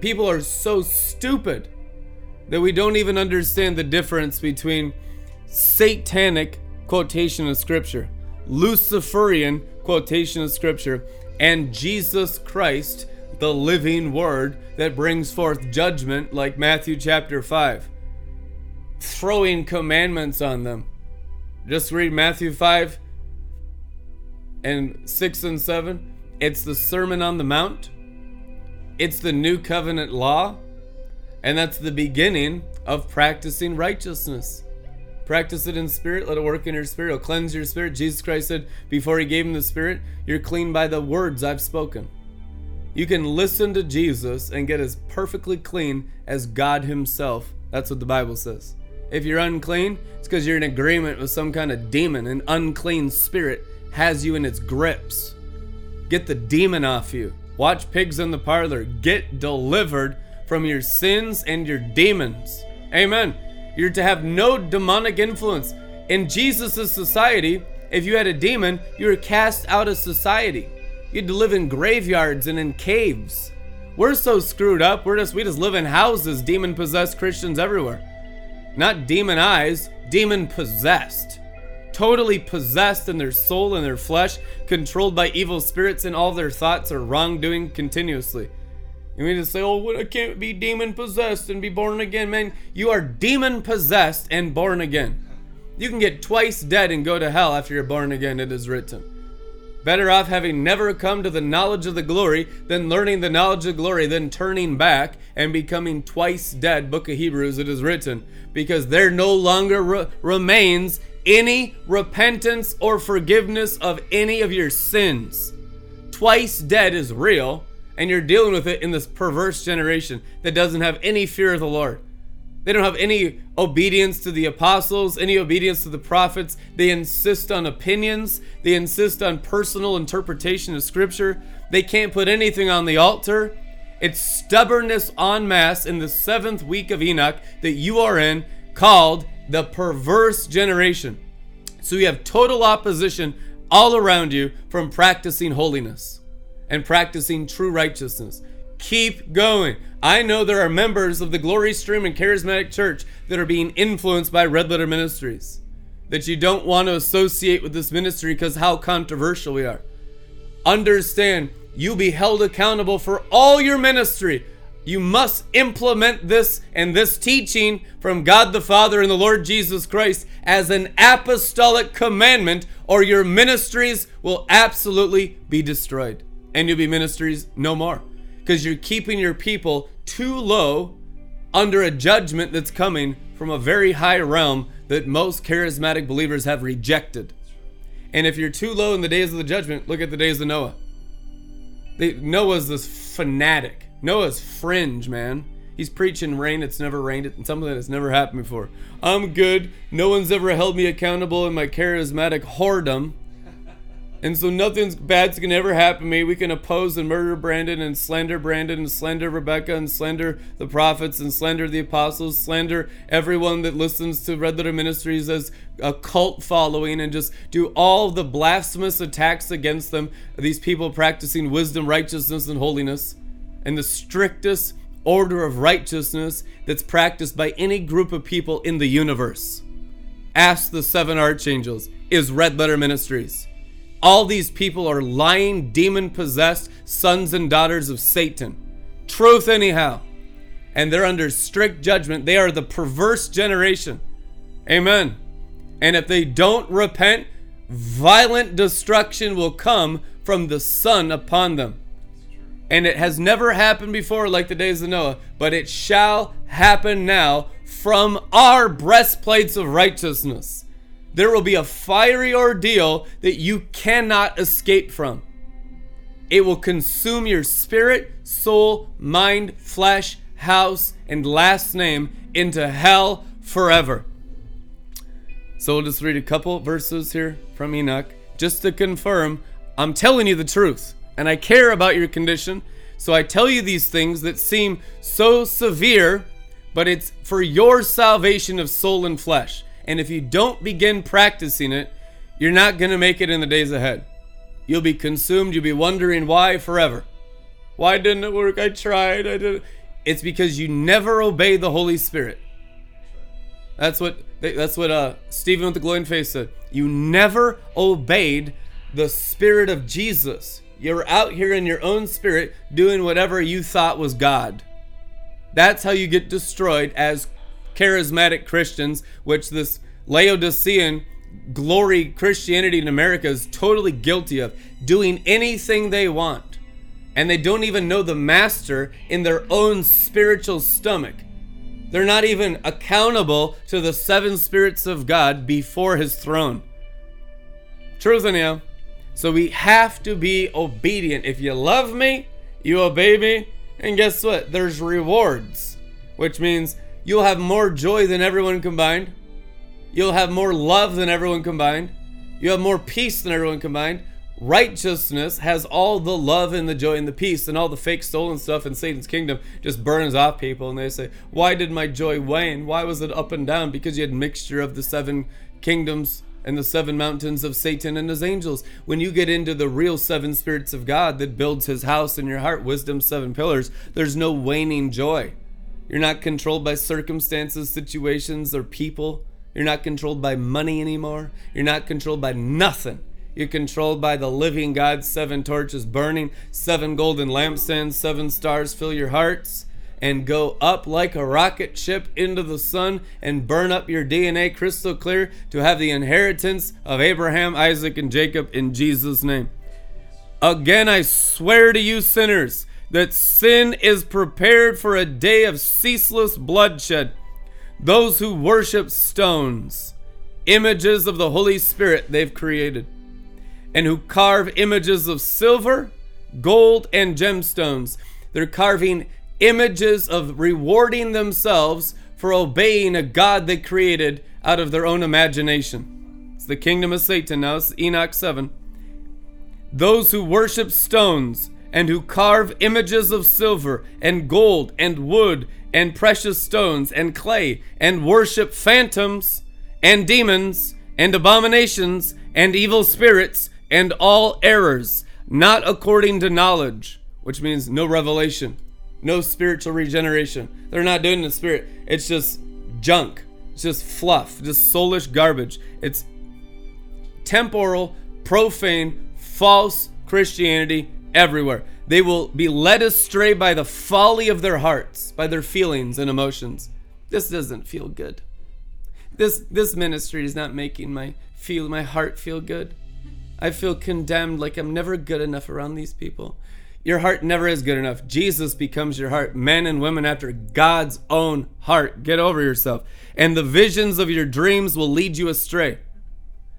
People are so stupid that we don't even understand the difference between satanic quotation of scripture, Luciferian quotation of scripture, and Jesus Christ, the living word that brings forth judgment, like Matthew chapter 5. Throwing commandments on them. Just read Matthew 5 and 6 and 7. It's the Sermon on the Mount, it's the New Covenant law, and that's the beginning of practicing righteousness. Practice it in spirit, let it work in your spirit. It'll cleanse your spirit. Jesus Christ said before he gave him the spirit, You're clean by the words I've spoken. You can listen to Jesus and get as perfectly clean as God Himself. That's what the Bible says. If you're unclean, it's because you're in agreement with some kind of demon. An unclean spirit has you in its grips. Get the demon off you. Watch Pigs in the Parlor. Get delivered from your sins and your demons. Amen. You're to have no demonic influence. In Jesus' society, if you had a demon, you were cast out of society. You had to live in graveyards and in caves. We're so screwed up. We're just we just live in houses, demon possessed Christians everywhere. Not demonized, demon possessed. Totally possessed in their soul and their flesh, controlled by evil spirits, and all their thoughts are wrongdoing continuously. You mean to say, oh, I can't be demon possessed and be born again? Man, you are demon possessed and born again. You can get twice dead and go to hell after you're born again, it is written. Better off having never come to the knowledge of the glory than learning the knowledge of glory, then turning back and becoming twice dead. Book of Hebrews, it is written. Because there no longer re- remains any repentance or forgiveness of any of your sins. Twice dead is real and you're dealing with it in this perverse generation that doesn't have any fear of the Lord. They don't have any obedience to the apostles, any obedience to the prophets. They insist on opinions. They insist on personal interpretation of scripture. They can't put anything on the altar. It's stubbornness en masse in the seventh week of Enoch that you are in, called the perverse generation. So you have total opposition all around you from practicing holiness and practicing true righteousness. Keep going. I know there are members of the Glory Stream and Charismatic Church that are being influenced by Red Letter Ministries. That you don't want to associate with this ministry because how controversial we are. Understand, you'll be held accountable for all your ministry. You must implement this and this teaching from God the Father and the Lord Jesus Christ as an apostolic commandment, or your ministries will absolutely be destroyed and you'll be ministries no more because you're keeping your people too low under a judgment that's coming from a very high realm that most charismatic believers have rejected. And if you're too low in the days of the judgment, look at the days of Noah. They, Noah's this fanatic. Noah's fringe, man. He's preaching rain it's never rained, and something that's never happened before. I'm good. No one's ever held me accountable in my charismatic whoredom. And so nothing's bad's gonna ever happen to me. We can oppose and murder Brandon and slander Brandon and slander Rebecca and slander the prophets and slander the apostles, slander everyone that listens to Red Letter Ministries as a cult following and just do all the blasphemous attacks against them. These people practicing wisdom, righteousness, and holiness, and the strictest order of righteousness that's practiced by any group of people in the universe. Ask the seven archangels, is Red Letter Ministries. All these people are lying, demon possessed sons and daughters of Satan. Truth, anyhow. And they're under strict judgment. They are the perverse generation. Amen. And if they don't repent, violent destruction will come from the sun upon them. And it has never happened before, like the days of Noah, but it shall happen now from our breastplates of righteousness there will be a fiery ordeal that you cannot escape from. It will consume your spirit, soul, mind, flesh, house, and last name into hell forever. So we'll just read a couple verses here from Enoch just to confirm I'm telling you the truth and I care about your condition. So I tell you these things that seem so severe, but it's for your salvation of soul and flesh. And if you don't begin practicing it, you're not going to make it in the days ahead. You'll be consumed. You'll be wondering why forever. Why didn't it work? I tried. I did. It's because you never obey the Holy Spirit. That's what that's what uh, Stephen with the glowing face said. You never obeyed the Spirit of Jesus. You're out here in your own spirit doing whatever you thought was God. That's how you get destroyed as charismatic Christians, which this Laodicean glory Christianity in America is totally guilty of doing anything they want. And they don't even know the master in their own spiritual stomach. They're not even accountable to the seven spirits of God before his throne. Truth anyhow. So we have to be obedient. If you love me, you obey me, and guess what? There's rewards, which means you'll have more joy than everyone combined. You'll have more love than everyone combined. You have more peace than everyone combined. Righteousness has all the love and the joy and the peace, and all the fake stolen stuff in Satan's kingdom just burns off people. And they say, Why did my joy wane? Why was it up and down? Because you had mixture of the seven kingdoms and the seven mountains of Satan and his angels. When you get into the real seven spirits of God that builds his house in your heart, wisdom, seven pillars, there's no waning joy. You're not controlled by circumstances, situations, or people. You're not controlled by money anymore. You're not controlled by nothing. You're controlled by the living God, seven torches burning, seven golden lampstands, seven stars fill your hearts, and go up like a rocket ship into the sun and burn up your DNA crystal clear to have the inheritance of Abraham, Isaac, and Jacob in Jesus' name. Again, I swear to you, sinners, that sin is prepared for a day of ceaseless bloodshed. Those who worship stones, images of the Holy Spirit they've created and who carve images of silver, gold, and gemstones. They're carving images of rewarding themselves for obeying a God they created out of their own imagination. It's the kingdom of Satan now. It's Enoch 7. Those who worship stones and who carve images of silver and gold and wood and precious stones and clay and worship phantoms and demons and abominations and evil spirits and all errors, not according to knowledge, which means no revelation, no spiritual regeneration. They're not doing the spirit. It's just junk. It's just fluff, just soulish garbage. It's temporal, profane, false Christianity everywhere. They will be led astray by the folly of their hearts, by their feelings and emotions. This doesn't feel good. This this ministry is not making my feel my heart feel good. I feel condemned like I'm never good enough around these people. Your heart never is good enough. Jesus becomes your heart. Men and women after God's own heart. Get over yourself. And the visions of your dreams will lead you astray,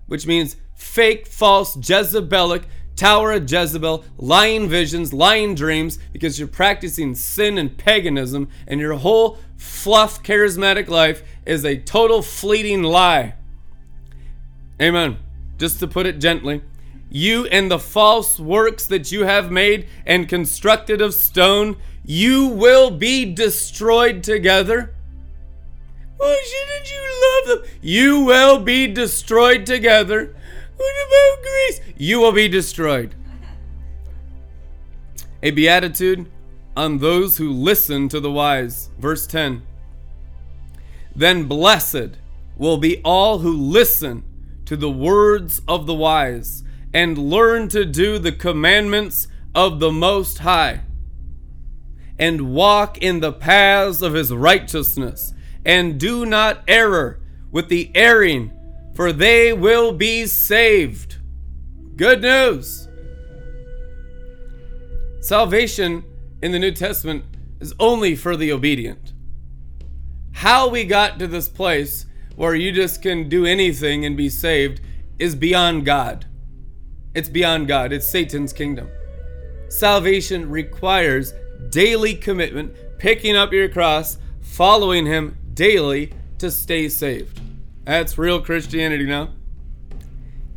which means fake, false, Jezebelic, Tower of Jezebel, lying visions, lying dreams, because you're practicing sin and paganism, and your whole fluff charismatic life is a total fleeting lie. Amen just to put it gently, you and the false works that you have made and constructed of stone, you will be destroyed together. Why shouldn't you love them? You will be destroyed together. What about grace? You will be destroyed. A beatitude on those who listen to the wise. Verse 10. Then blessed will be all who listen to the words of the wise, and learn to do the commandments of the Most High, and walk in the paths of his righteousness, and do not err with the erring, for they will be saved. Good news. Salvation in the New Testament is only for the obedient. How we got to this place where you just can do anything and be saved is beyond God. It's beyond God. It's Satan's kingdom. Salvation requires daily commitment, picking up your cross, following Him daily to stay saved. That's real Christianity now.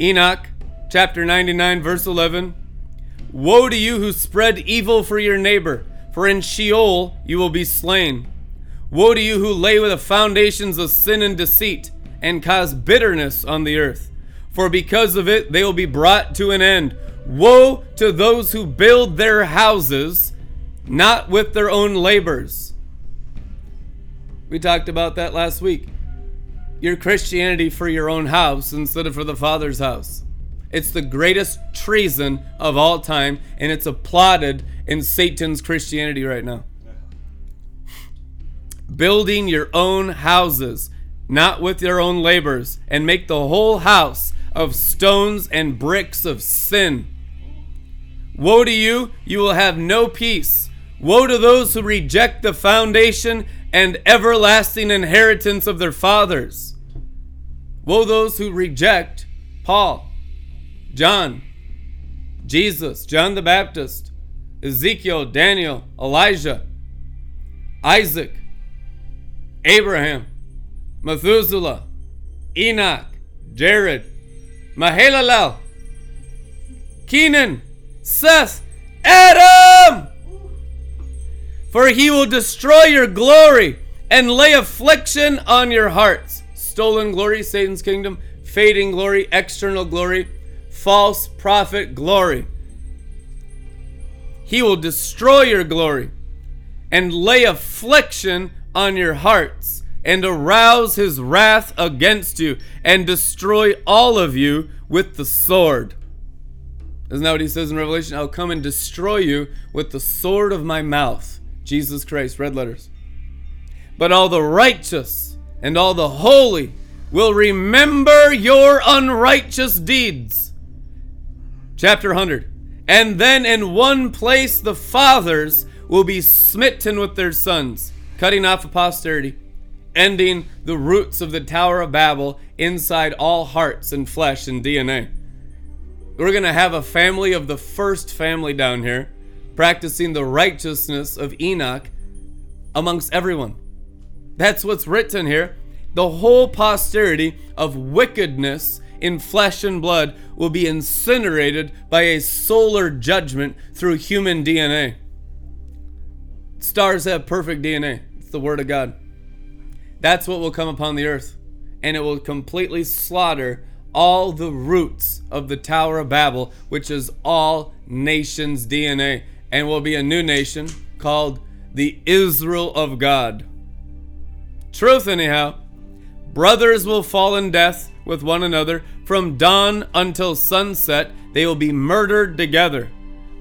Enoch chapter 99, verse 11. Woe to you who spread evil for your neighbor, for in Sheol you will be slain. Woe to you who lay with the foundations of sin and deceit, and cause bitterness on the earth. For because of it they will be brought to an end. Woe to those who build their houses not with their own labors. We talked about that last week. Your Christianity for your own house instead of for the Father's house. It's the greatest treason of all time, and it's applauded in Satan's Christianity right now. [LAUGHS] Building your own houses, not with your own labors, and make the whole house of stones and bricks of sin. Woe to you, you will have no peace. Woe to those who reject the foundation and everlasting inheritance of their fathers. Woe those who reject Paul, John, Jesus, John the Baptist, Ezekiel, Daniel, Elijah, Isaac, Abraham, Methuselah, Enoch, Jared, Mahalalel, Kenan, Seth, Adam! For he will destroy your glory and lay affliction on your hearts. Stolen glory, Satan's kingdom, fading glory, external glory, false prophet glory. He will destroy your glory and lay affliction on your hearts and arouse his wrath against you and destroy all of you with the sword. Isn't that what he says in Revelation? I'll come and destroy you with the sword of my mouth. Jesus Christ, red letters. But all the righteous and all the holy will remember your unrighteous deeds. Chapter 100. And then in one place the fathers will be smitten with their sons, cutting off a posterity, ending the roots of the Tower of Babel inside all hearts and flesh and DNA. We're going to have a family of the first family down here practicing the righteousness of Enoch amongst everyone. That's what's written here. The whole posterity of wickedness in flesh and blood will be incinerated by a solar judgment through human DNA. Stars have perfect DNA. It's the Word of God. That's what will come upon the earth. And it will completely slaughter all the roots of the Tower of Babel, which is all nations' DNA and will be a new nation called the Israel of God. Truth, anyhow. Brothers will fall in death with one another. From dawn until sunset, they will be murdered together,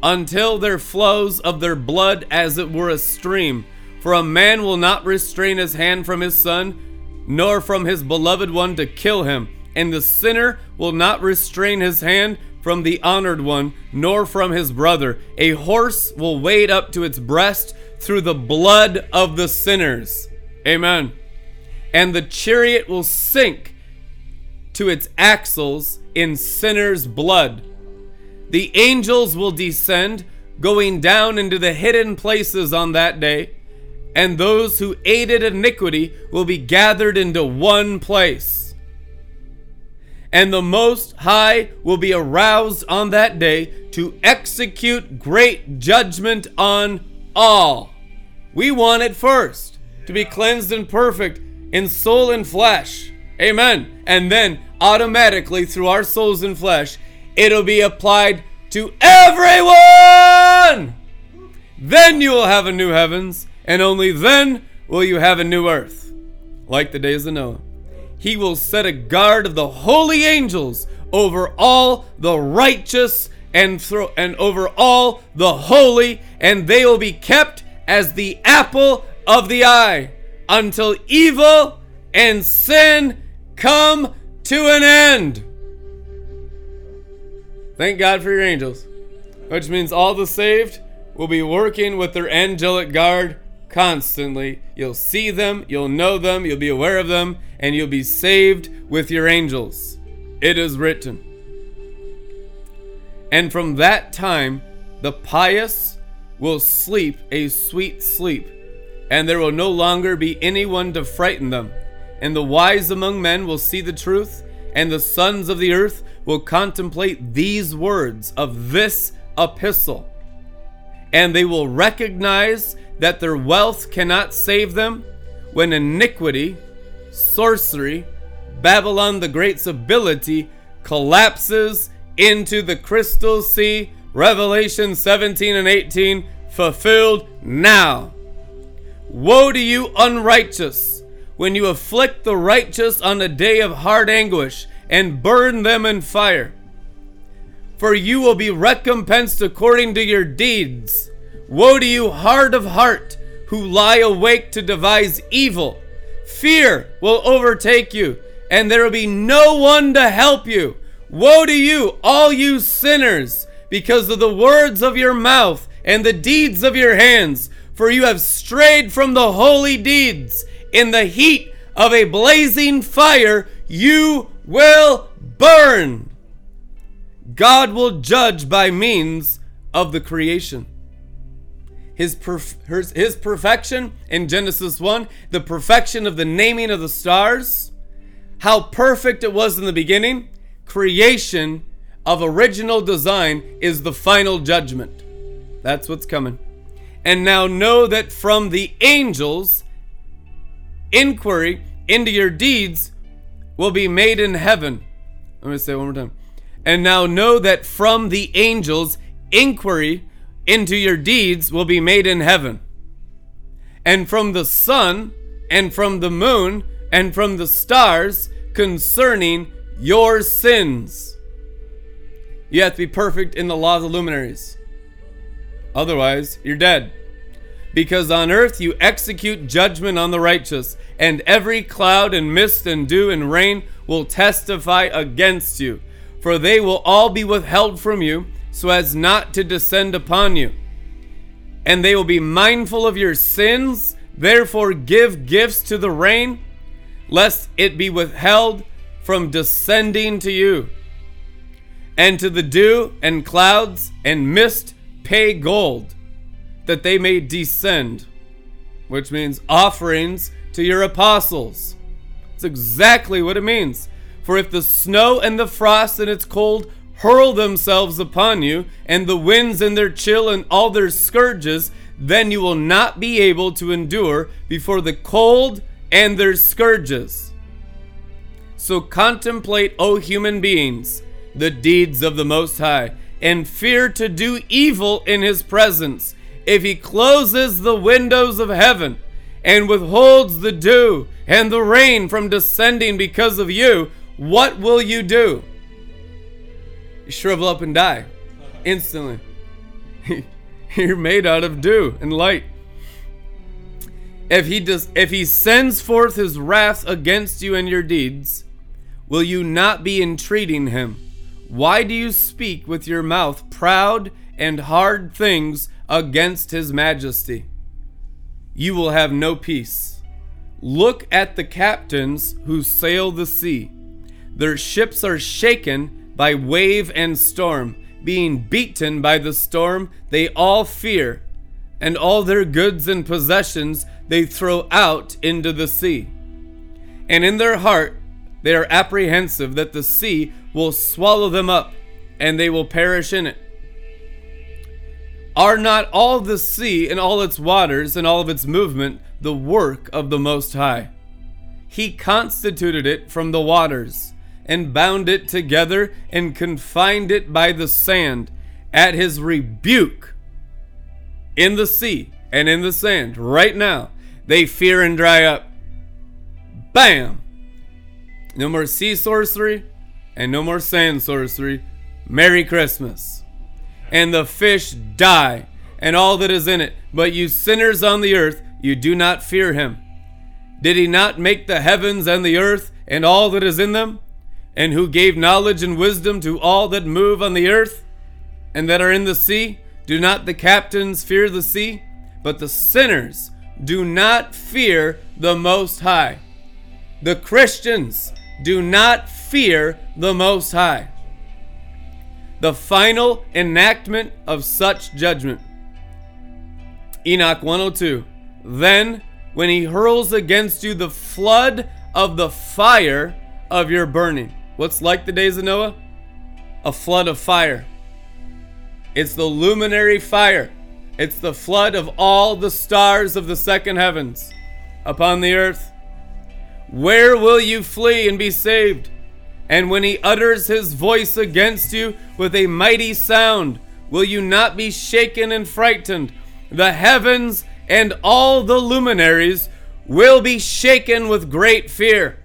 until there flows of their blood as it were a stream. For a man will not restrain his hand from his son, nor from his beloved one to kill him. And the sinner will not restrain his hand from the honored one, nor from his brother. A horse will wade up to its breast through the blood of the sinners. Amen. And the chariot will sink to its axles in sinners' blood. The angels will descend, going down into the hidden places on that day, and those who aided iniquity will be gathered into one place and the Most High will be aroused on that day to execute great judgment on all. We want it first to be cleansed and perfect in soul and flesh. Amen. And then automatically through our souls and flesh, it'll be applied to everyone. Then you will have a new heavens, and only then will you have a new earth, like the days of Noah he will set a guard of the holy angels over all the righteous and thro- and over all the holy, and they will be kept as the apple of the eye until evil and sin come to an end. Thank God for your angels, which means all the saved will be working with their angelic guard constantly. You'll see them, you'll know them, you'll be aware of them, and you'll be saved with your angels. It is written. And from that time, the pious will sleep a sweet sleep, and there will no longer be anyone to frighten them. And the wise among men will see the truth, and the sons of the earth will contemplate these words of this epistle. And they will recognize that their wealth cannot save them, when iniquity, sorcery, Babylon the Great's ability collapses into the crystal sea. Revelation 17 and 18 fulfilled now. Woe to you, unrighteous, when you afflict the righteous on a day of hard anguish and burn them in fire. For you will be recompensed according to your deeds. Woe to you, hard of heart, who lie awake to devise evil. Fear will overtake you, and there will be no one to help you. Woe to you, all you sinners, because of the words of your mouth and the deeds of your hands, for you have strayed from the holy deeds. In the heat of a blazing fire, you will burn. God will judge by means of the creation his, perf- his perfection in Genesis 1, the perfection of the naming of the stars, how perfect it was in the beginning, creation of original design is the final judgment. That's what's coming. And now know that from the angels, inquiry into your deeds will be made in heaven. Let me say one more time. And now know that from the angels, inquiry into your deeds will be made in heaven. And from the sun, and from the moon, and from the stars concerning your sins. You have to be perfect in the law of the luminaries. Otherwise, you're dead. Because on earth you execute judgment on the righteous, and every cloud and mist and dew and rain will testify against you. For they will all be withheld from you so as not to descend upon you. And they will be mindful of your sins, therefore give gifts to the rain, lest it be withheld from descending to you. And to the dew and clouds and mist pay gold, that they may descend, which means offerings to your apostles. It's exactly what it means. For if the snow and the frost and its cold hurl themselves upon you, and the winds and their chill and all their scourges, then you will not be able to endure before the cold and their scourges. So contemplate, O human beings, the deeds of the Most High, and fear to do evil in his presence. If he closes the windows of heaven and withholds the dew and the rain from descending because of you, what will you do? Shrivel up and die instantly. [LAUGHS] You're made out of dew and light. If he does if he sends forth his wrath against you and your deeds, will you not be entreating him? Why do you speak with your mouth proud and hard things against his majesty? You will have no peace. Look at the captains who sail the sea. Their ships are shaken by wave and storm. Being beaten by the storm, they all fear, and all their goods and possessions they throw out into the sea. And in their heart they are apprehensive that the sea will swallow them up, and they will perish in it. Are not all the sea and all its waters and all of its movement the work of the Most High? He constituted it from the waters and bound it together and confined it by the sand at his rebuke in the sea and in the sand right now. They fear and dry up. Bam! No more sea sorcery and no more sand sorcery. Merry Christmas. And the fish die and all that is in it. But you sinners on the earth, you do not fear him. Did he not make the heavens and the earth and all that is in them? And who gave knowledge and wisdom to all that move on the earth and that are in the sea? Do not the captains fear the sea? But the sinners do not fear the Most High. The Christians do not fear the Most High. The final enactment of such judgment. Enoch 102. Then, when he hurls against you the flood of the fire of your burning, What's like the days of Noah? A flood of fire. It's the luminary fire. It's the flood of all the stars of the second heavens upon the earth. Where will you flee and be saved? And when he utters his voice against you with a mighty sound, will you not be shaken and frightened? The heavens and all the luminaries will be shaken with great fear,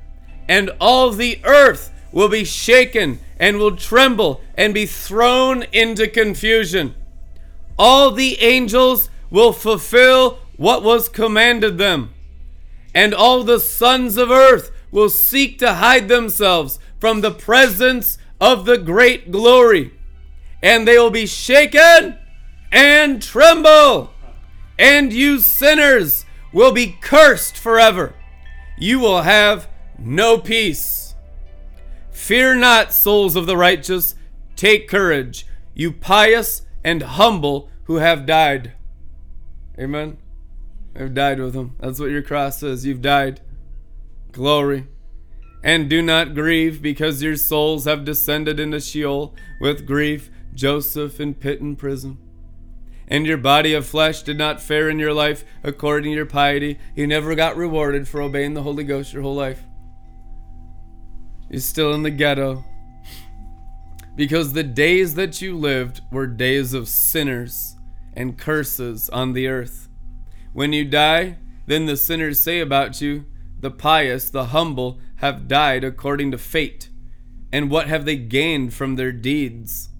and all the earth will be shaken and will tremble and be thrown into confusion. All the angels will fulfill what was commanded them, and all the sons of earth will seek to hide themselves from the presence of the great glory, and they will be shaken and tremble. And you sinners will be cursed forever. You will have no peace. Fear not, souls of the righteous. Take courage, you pious and humble who have died. Amen. I've died with him. That's what your cross says. You've died. Glory. And do not grieve because your souls have descended into Sheol with grief, Joseph in pit and prison. And your body of flesh did not fare in your life according to your piety. You never got rewarded for obeying the Holy Ghost your whole life. You're still in the ghetto. Because the days that you lived were days of sinners and curses on the earth. When you die, then the sinners say about you, the pious, the humble, have died according to fate. And what have they gained from their deeds?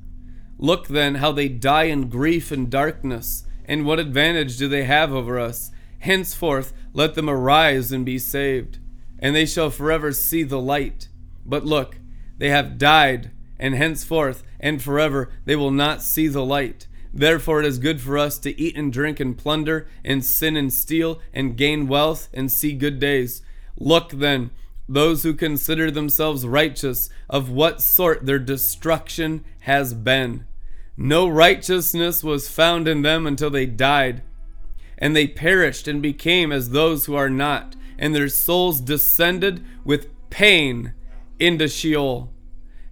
Look then how they die in grief and darkness, and what advantage do they have over us? Henceforth let them arise and be saved, and they shall forever see the light. But look, they have died, and henceforth and forever they will not see the light. Therefore it is good for us to eat and drink and plunder, and sin and steal, and gain wealth, and see good days Look then, those who consider themselves righteous, of what sort their destruction has been. No righteousness was found in them until they died. And they perished and became as those who are not, and their souls descended with pain into Sheol.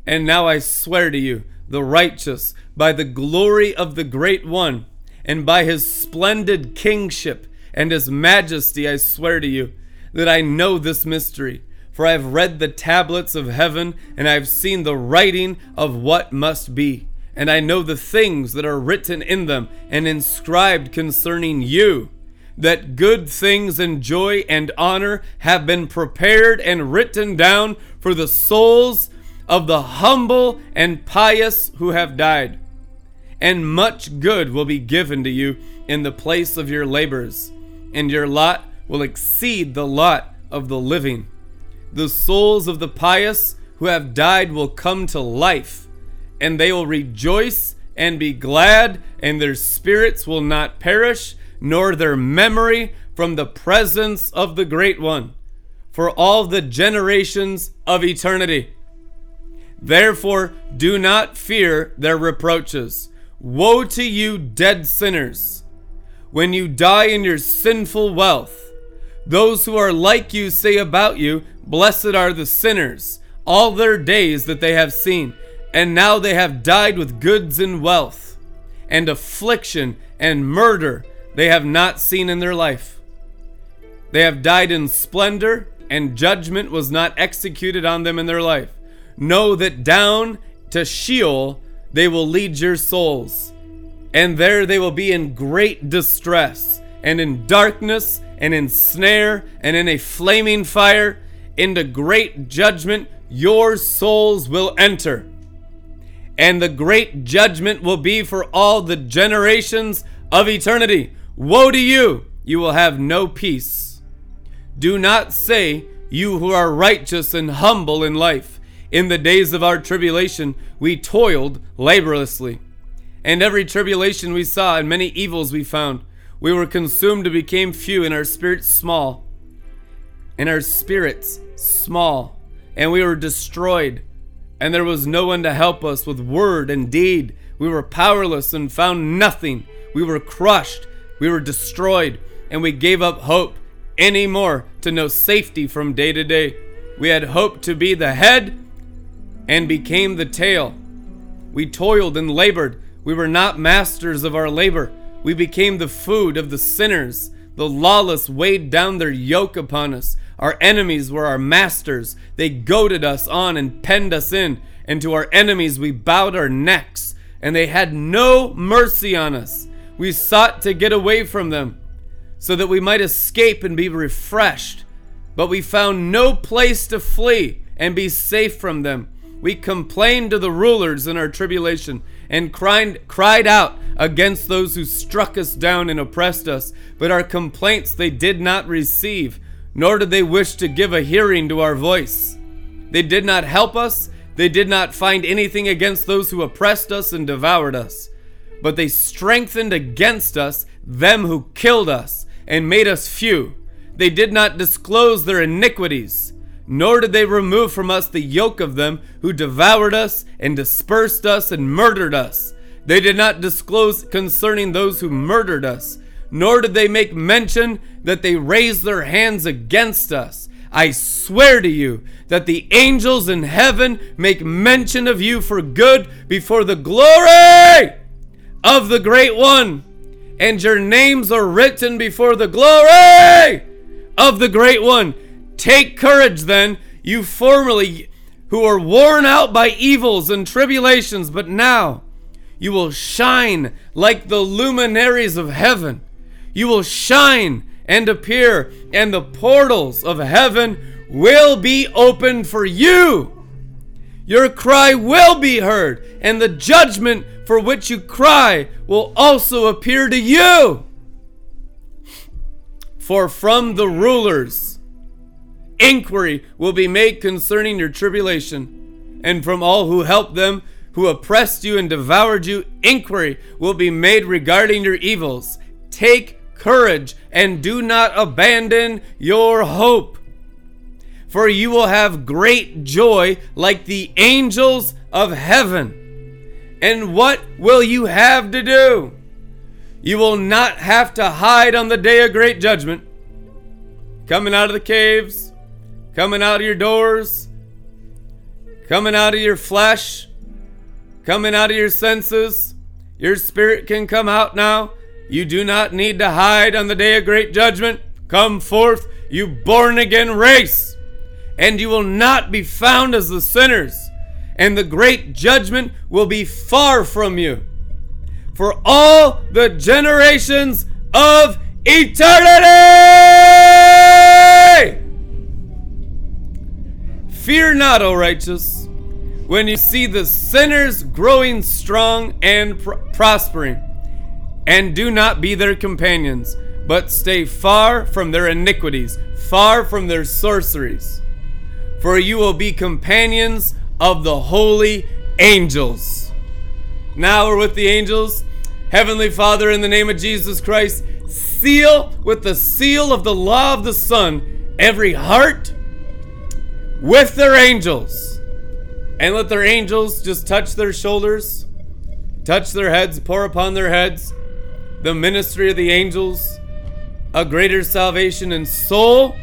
And now I swear to you, the righteous, by the glory of the Great One, and by his splendid kingship and his majesty, I swear to you, that I know this mystery, for I have read the tablets of heaven, and I have seen the writing of what must be. And I know the things that are written in them and inscribed concerning you, that good things and joy and honor have been prepared and written down for the souls of the humble and pious who have died. And much good will be given to you in the place of your labors, and your lot will exceed the lot of the living. The souls of the pious who have died will come to life, and they will rejoice and be glad, and their spirits will not perish, nor their memory from the presence of the Great One, for all the generations of eternity. Therefore, do not fear their reproaches. Woe to you, dead sinners, when you die in your sinful wealth those who are like you say about you, Blessed are the sinners, all their days that they have seen, and now they have died with goods and wealth, and affliction and murder they have not seen in their life. They have died in splendor, and judgment was not executed on them in their life. Know that down to Sheol they will lead your souls, and there they will be in great distress, and in darkness and in snare and in a flaming fire, into great judgment your souls will enter. And the great judgment will be for all the generations of eternity. Woe to you! You will have no peace. Do not say, you who are righteous and humble in life, in the days of our tribulation we toiled laboriously. And every tribulation we saw and many evils we found we were consumed and became few, and our spirits small. And our spirits small. And we were destroyed. And there was no one to help us with word and deed. We were powerless and found nothing. We were crushed. We were destroyed. And we gave up hope any more to know safety from day to day. We had hoped to be the head and became the tail. We toiled and labored. We were not masters of our labor we became the food of the sinners. The lawless weighed down their yoke upon us. Our enemies were our masters. They goaded us on and penned us in. And to our enemies we bowed our necks, and they had no mercy on us. We sought to get away from them, so that we might escape and be refreshed. But we found no place to flee and be safe from them. We complained to the rulers in our tribulation and cried, cried out against those who struck us down and oppressed us. But our complaints they did not receive, nor did they wish to give a hearing to our voice. They did not help us, they did not find anything against those who oppressed us and devoured us. But they strengthened against us them who killed us and made us few. They did not disclose their iniquities, nor did they remove from us the yoke of them who devoured us and dispersed us and murdered us. They did not disclose concerning those who murdered us, nor did they make mention that they raised their hands against us. I swear to you that the angels in heaven make mention of you for good before the glory of the Great One, and your names are written before the glory of the Great One. Take courage then, you formerly who are worn out by evils and tribulations, but now you will shine like the luminaries of heaven. You will shine and appear, and the portals of heaven will be opened for you. Your cry will be heard, and the judgment for which you cry will also appear to you. For from the rulers, inquiry will be made concerning your tribulation, and from all who helped them who oppressed you and devoured you, inquiry will be made regarding your evils. Take courage and do not abandon your hope. For you will have great joy like the angels of heaven. And what will you have to do? You will not have to hide on the day of great judgment. Coming out of the caves, coming out of your doors, coming out of your flesh, coming out of your senses. Your spirit can come out now. You do not need to hide on the day of great judgment. Come forth, you born again race, and you will not be found as the sinners, and the great judgment will be far from you. For all the generations of eternity! Fear not, O righteous, when you see the sinners growing strong and pr- prospering and do not be their companions, but stay far from their iniquities, far from their sorceries. For you will be companions of the holy angels. Now we're with the angels. Heavenly Father, in the name of Jesus Christ, seal with the seal of the law of the sun every heart with their angels. And let their angels just touch their shoulders, touch their heads, pour upon their heads the ministry of the angels, a greater salvation in soul,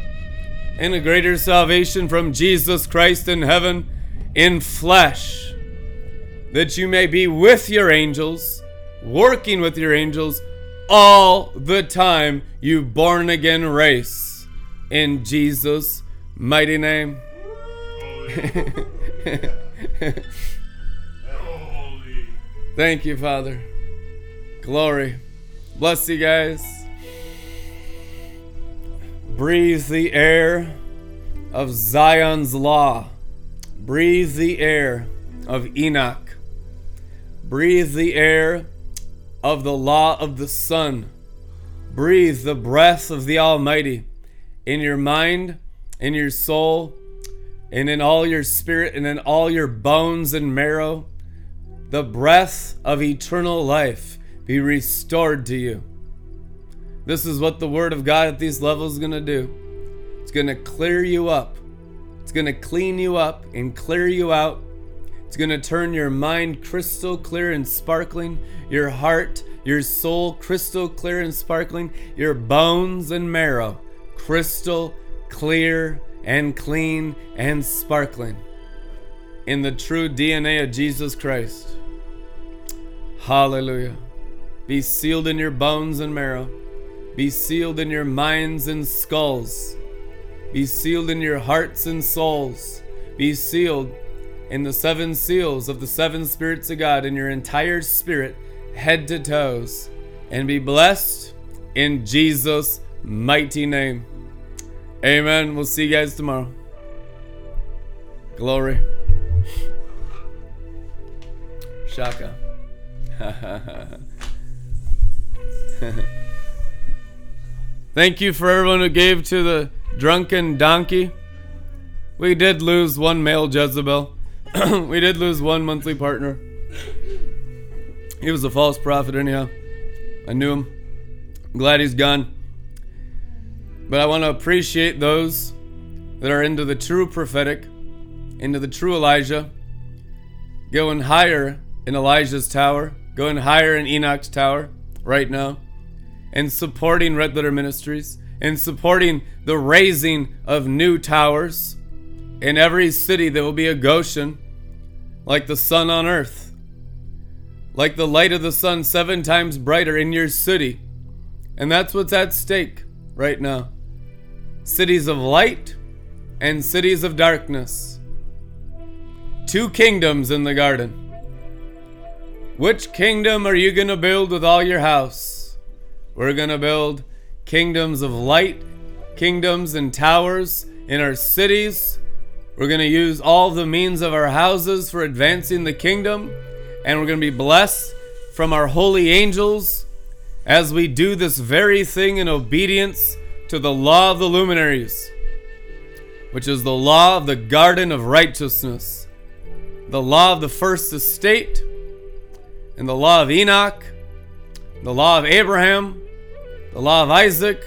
and a greater salvation from Jesus Christ in heaven in flesh. That you may be with your angels, working with your angels all the time, you born again race. In Jesus' mighty name. [LAUGHS] Thank you, Father. Glory. Bless you guys. Breathe the air of Zion's law. Breathe the air of Enoch. Breathe the air of the law of the sun. Breathe the breath of the Almighty in your mind, in your soul, and in all your spirit, and in all your bones and marrow. The breath of eternal life be restored to you. This is what the Word of God at these levels is going to do. It's going to clear you up, it's going to clean you up and clear you out. It's going to turn your mind crystal clear and sparkling, your heart, your soul crystal clear and sparkling, your bones and marrow crystal clear and clean and sparkling in the true DNA of Jesus Christ. Hallelujah. Be sealed in your bones and marrow. Be sealed in your minds and skulls. Be sealed in your hearts and souls, be sealed in the seven seals of the seven spirits of God in your entire spirit, head to toes, and be blessed in Jesus' mighty name. Amen. We'll see you guys tomorrow. Glory. [LAUGHS] Shaka. [LAUGHS] Thank you for everyone who gave to the drunken donkey. We did lose one male Jezebel. [CLEARS THROAT] we did lose one monthly partner. He was a false prophet, anyhow. I knew him. I'm glad he's gone. But I want to appreciate those that are into the true prophetic, into the true Elijah, going higher in Elijah's tower, going higher in Enoch's tower right now, and supporting Red Letter Ministries, and supporting the raising of new towers. In every city, there will be a Goshen, like the sun on earth, like the light of the sun seven times brighter in your city. And that's what's at stake right now cities of light and cities of darkness. Two kingdoms in the garden. Which kingdom are you going to build with all your house? We're going to build kingdoms of light, kingdoms and towers in our cities. We're going to use all the means of our houses for advancing the kingdom, and we're going to be blessed from our holy angels as we do this very thing in obedience to the law of the luminaries, which is the law of the garden of righteousness, the law of the first estate, and the law of Enoch, the law of Abraham, the law of Isaac,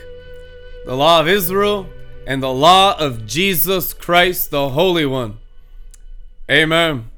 the law of Israel, and the law of Jesus Christ, the Holy One. Amen.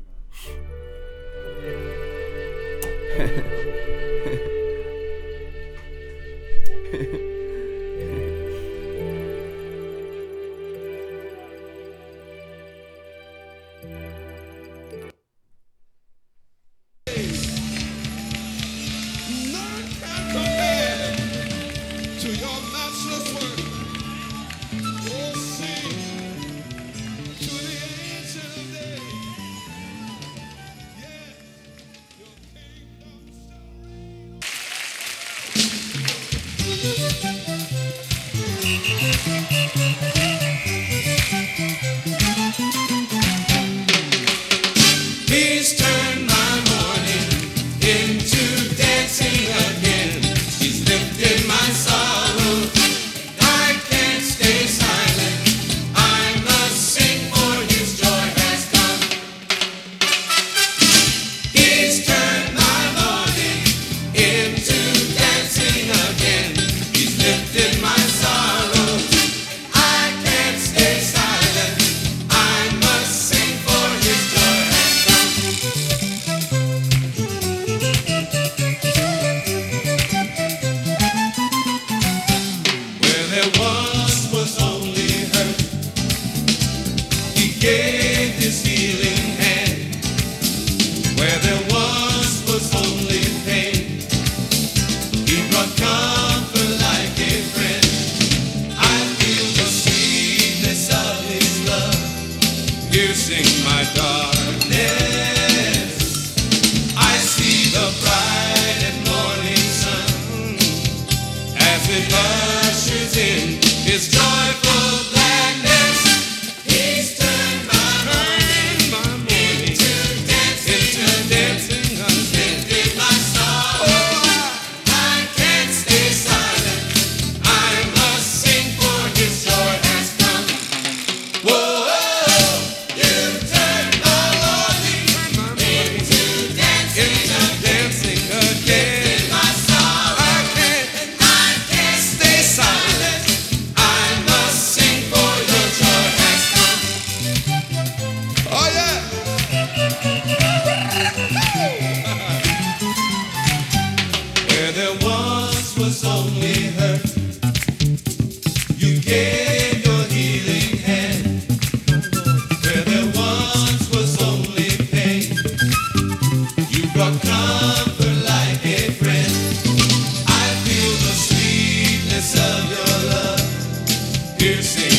Feel the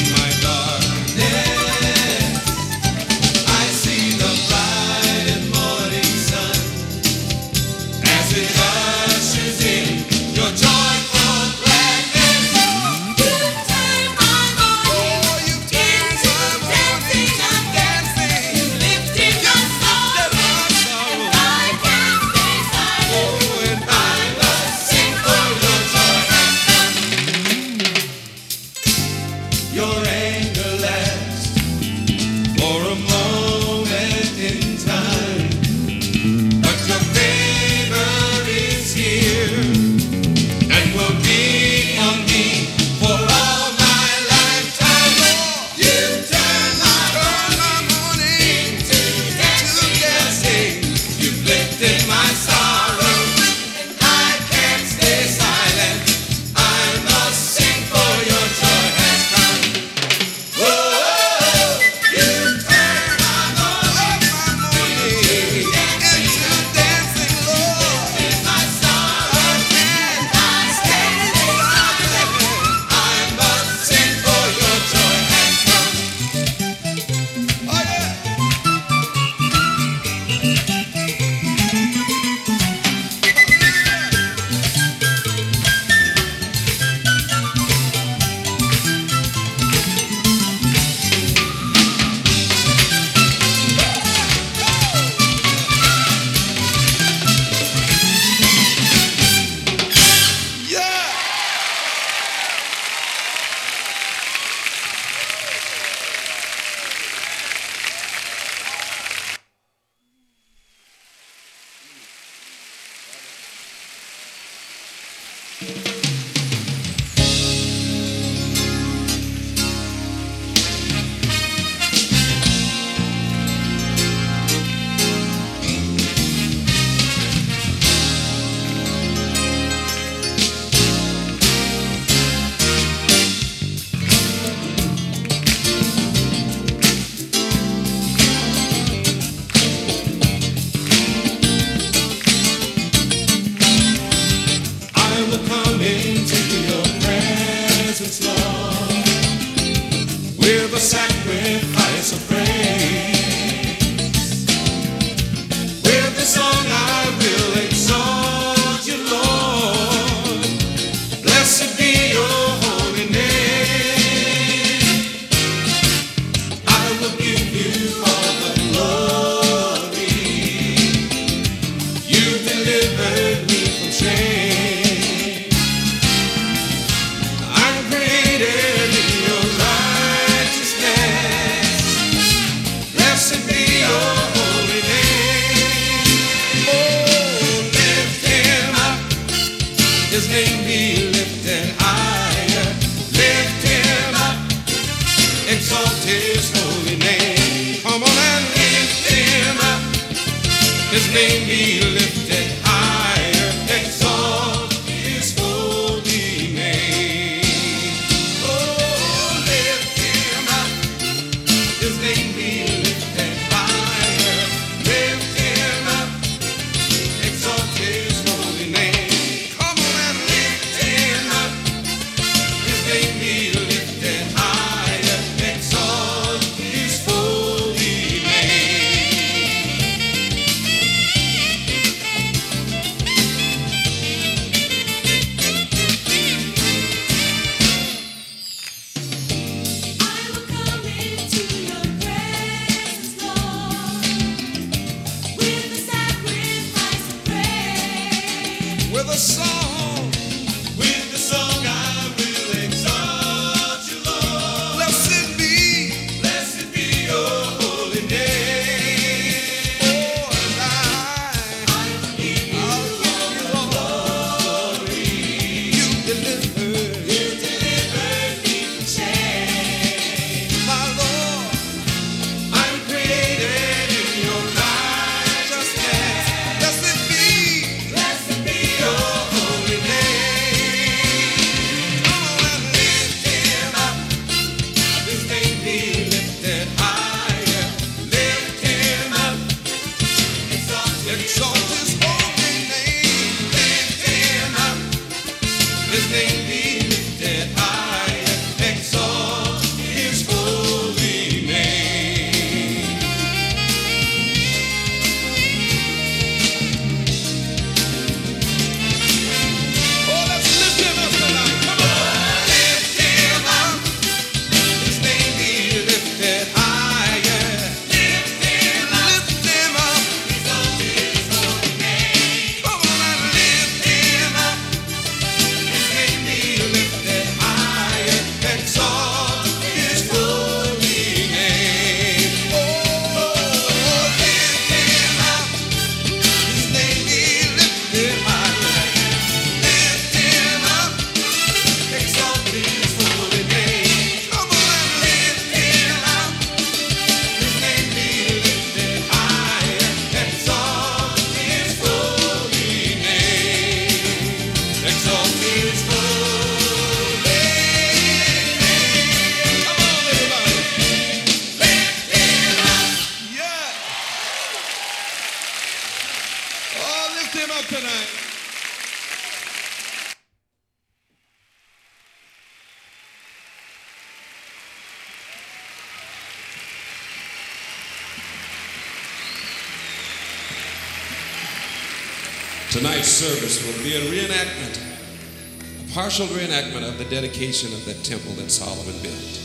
dedication of that temple that Solomon built.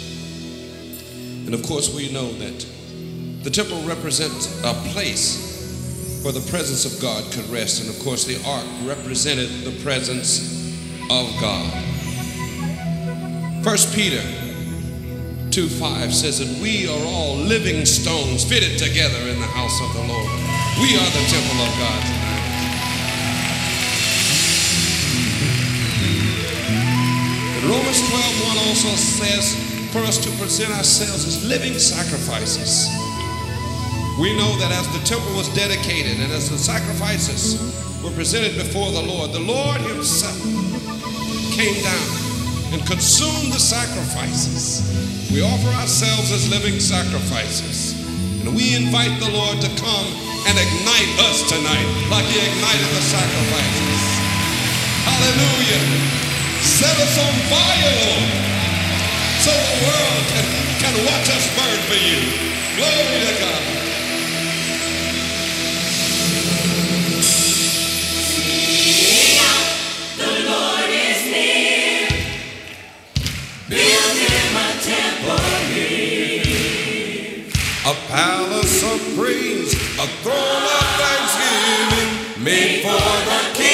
And of course, we know that the temple represents a place where the presence of God could rest. And of course, the ark represented the presence of God. 1 Peter 2 5 says that we are all living stones fitted together in the house of the Lord. We are the temple of God Romans 12 1 also says for us to present ourselves as living sacrifices. We know that as the temple was dedicated and as the sacrifices were presented before the Lord, the Lord Himself came down and consumed the sacrifices. We offer ourselves as living sacrifices. And we invite the Lord to come and ignite us tonight like He ignited the sacrifices. Hallelujah. Set us on fire, Lord, so the world can, can watch us burn for you. Glory to God. The Lord is near. Build him a temple A palace of praise, a throne of thanksgiving, made for the King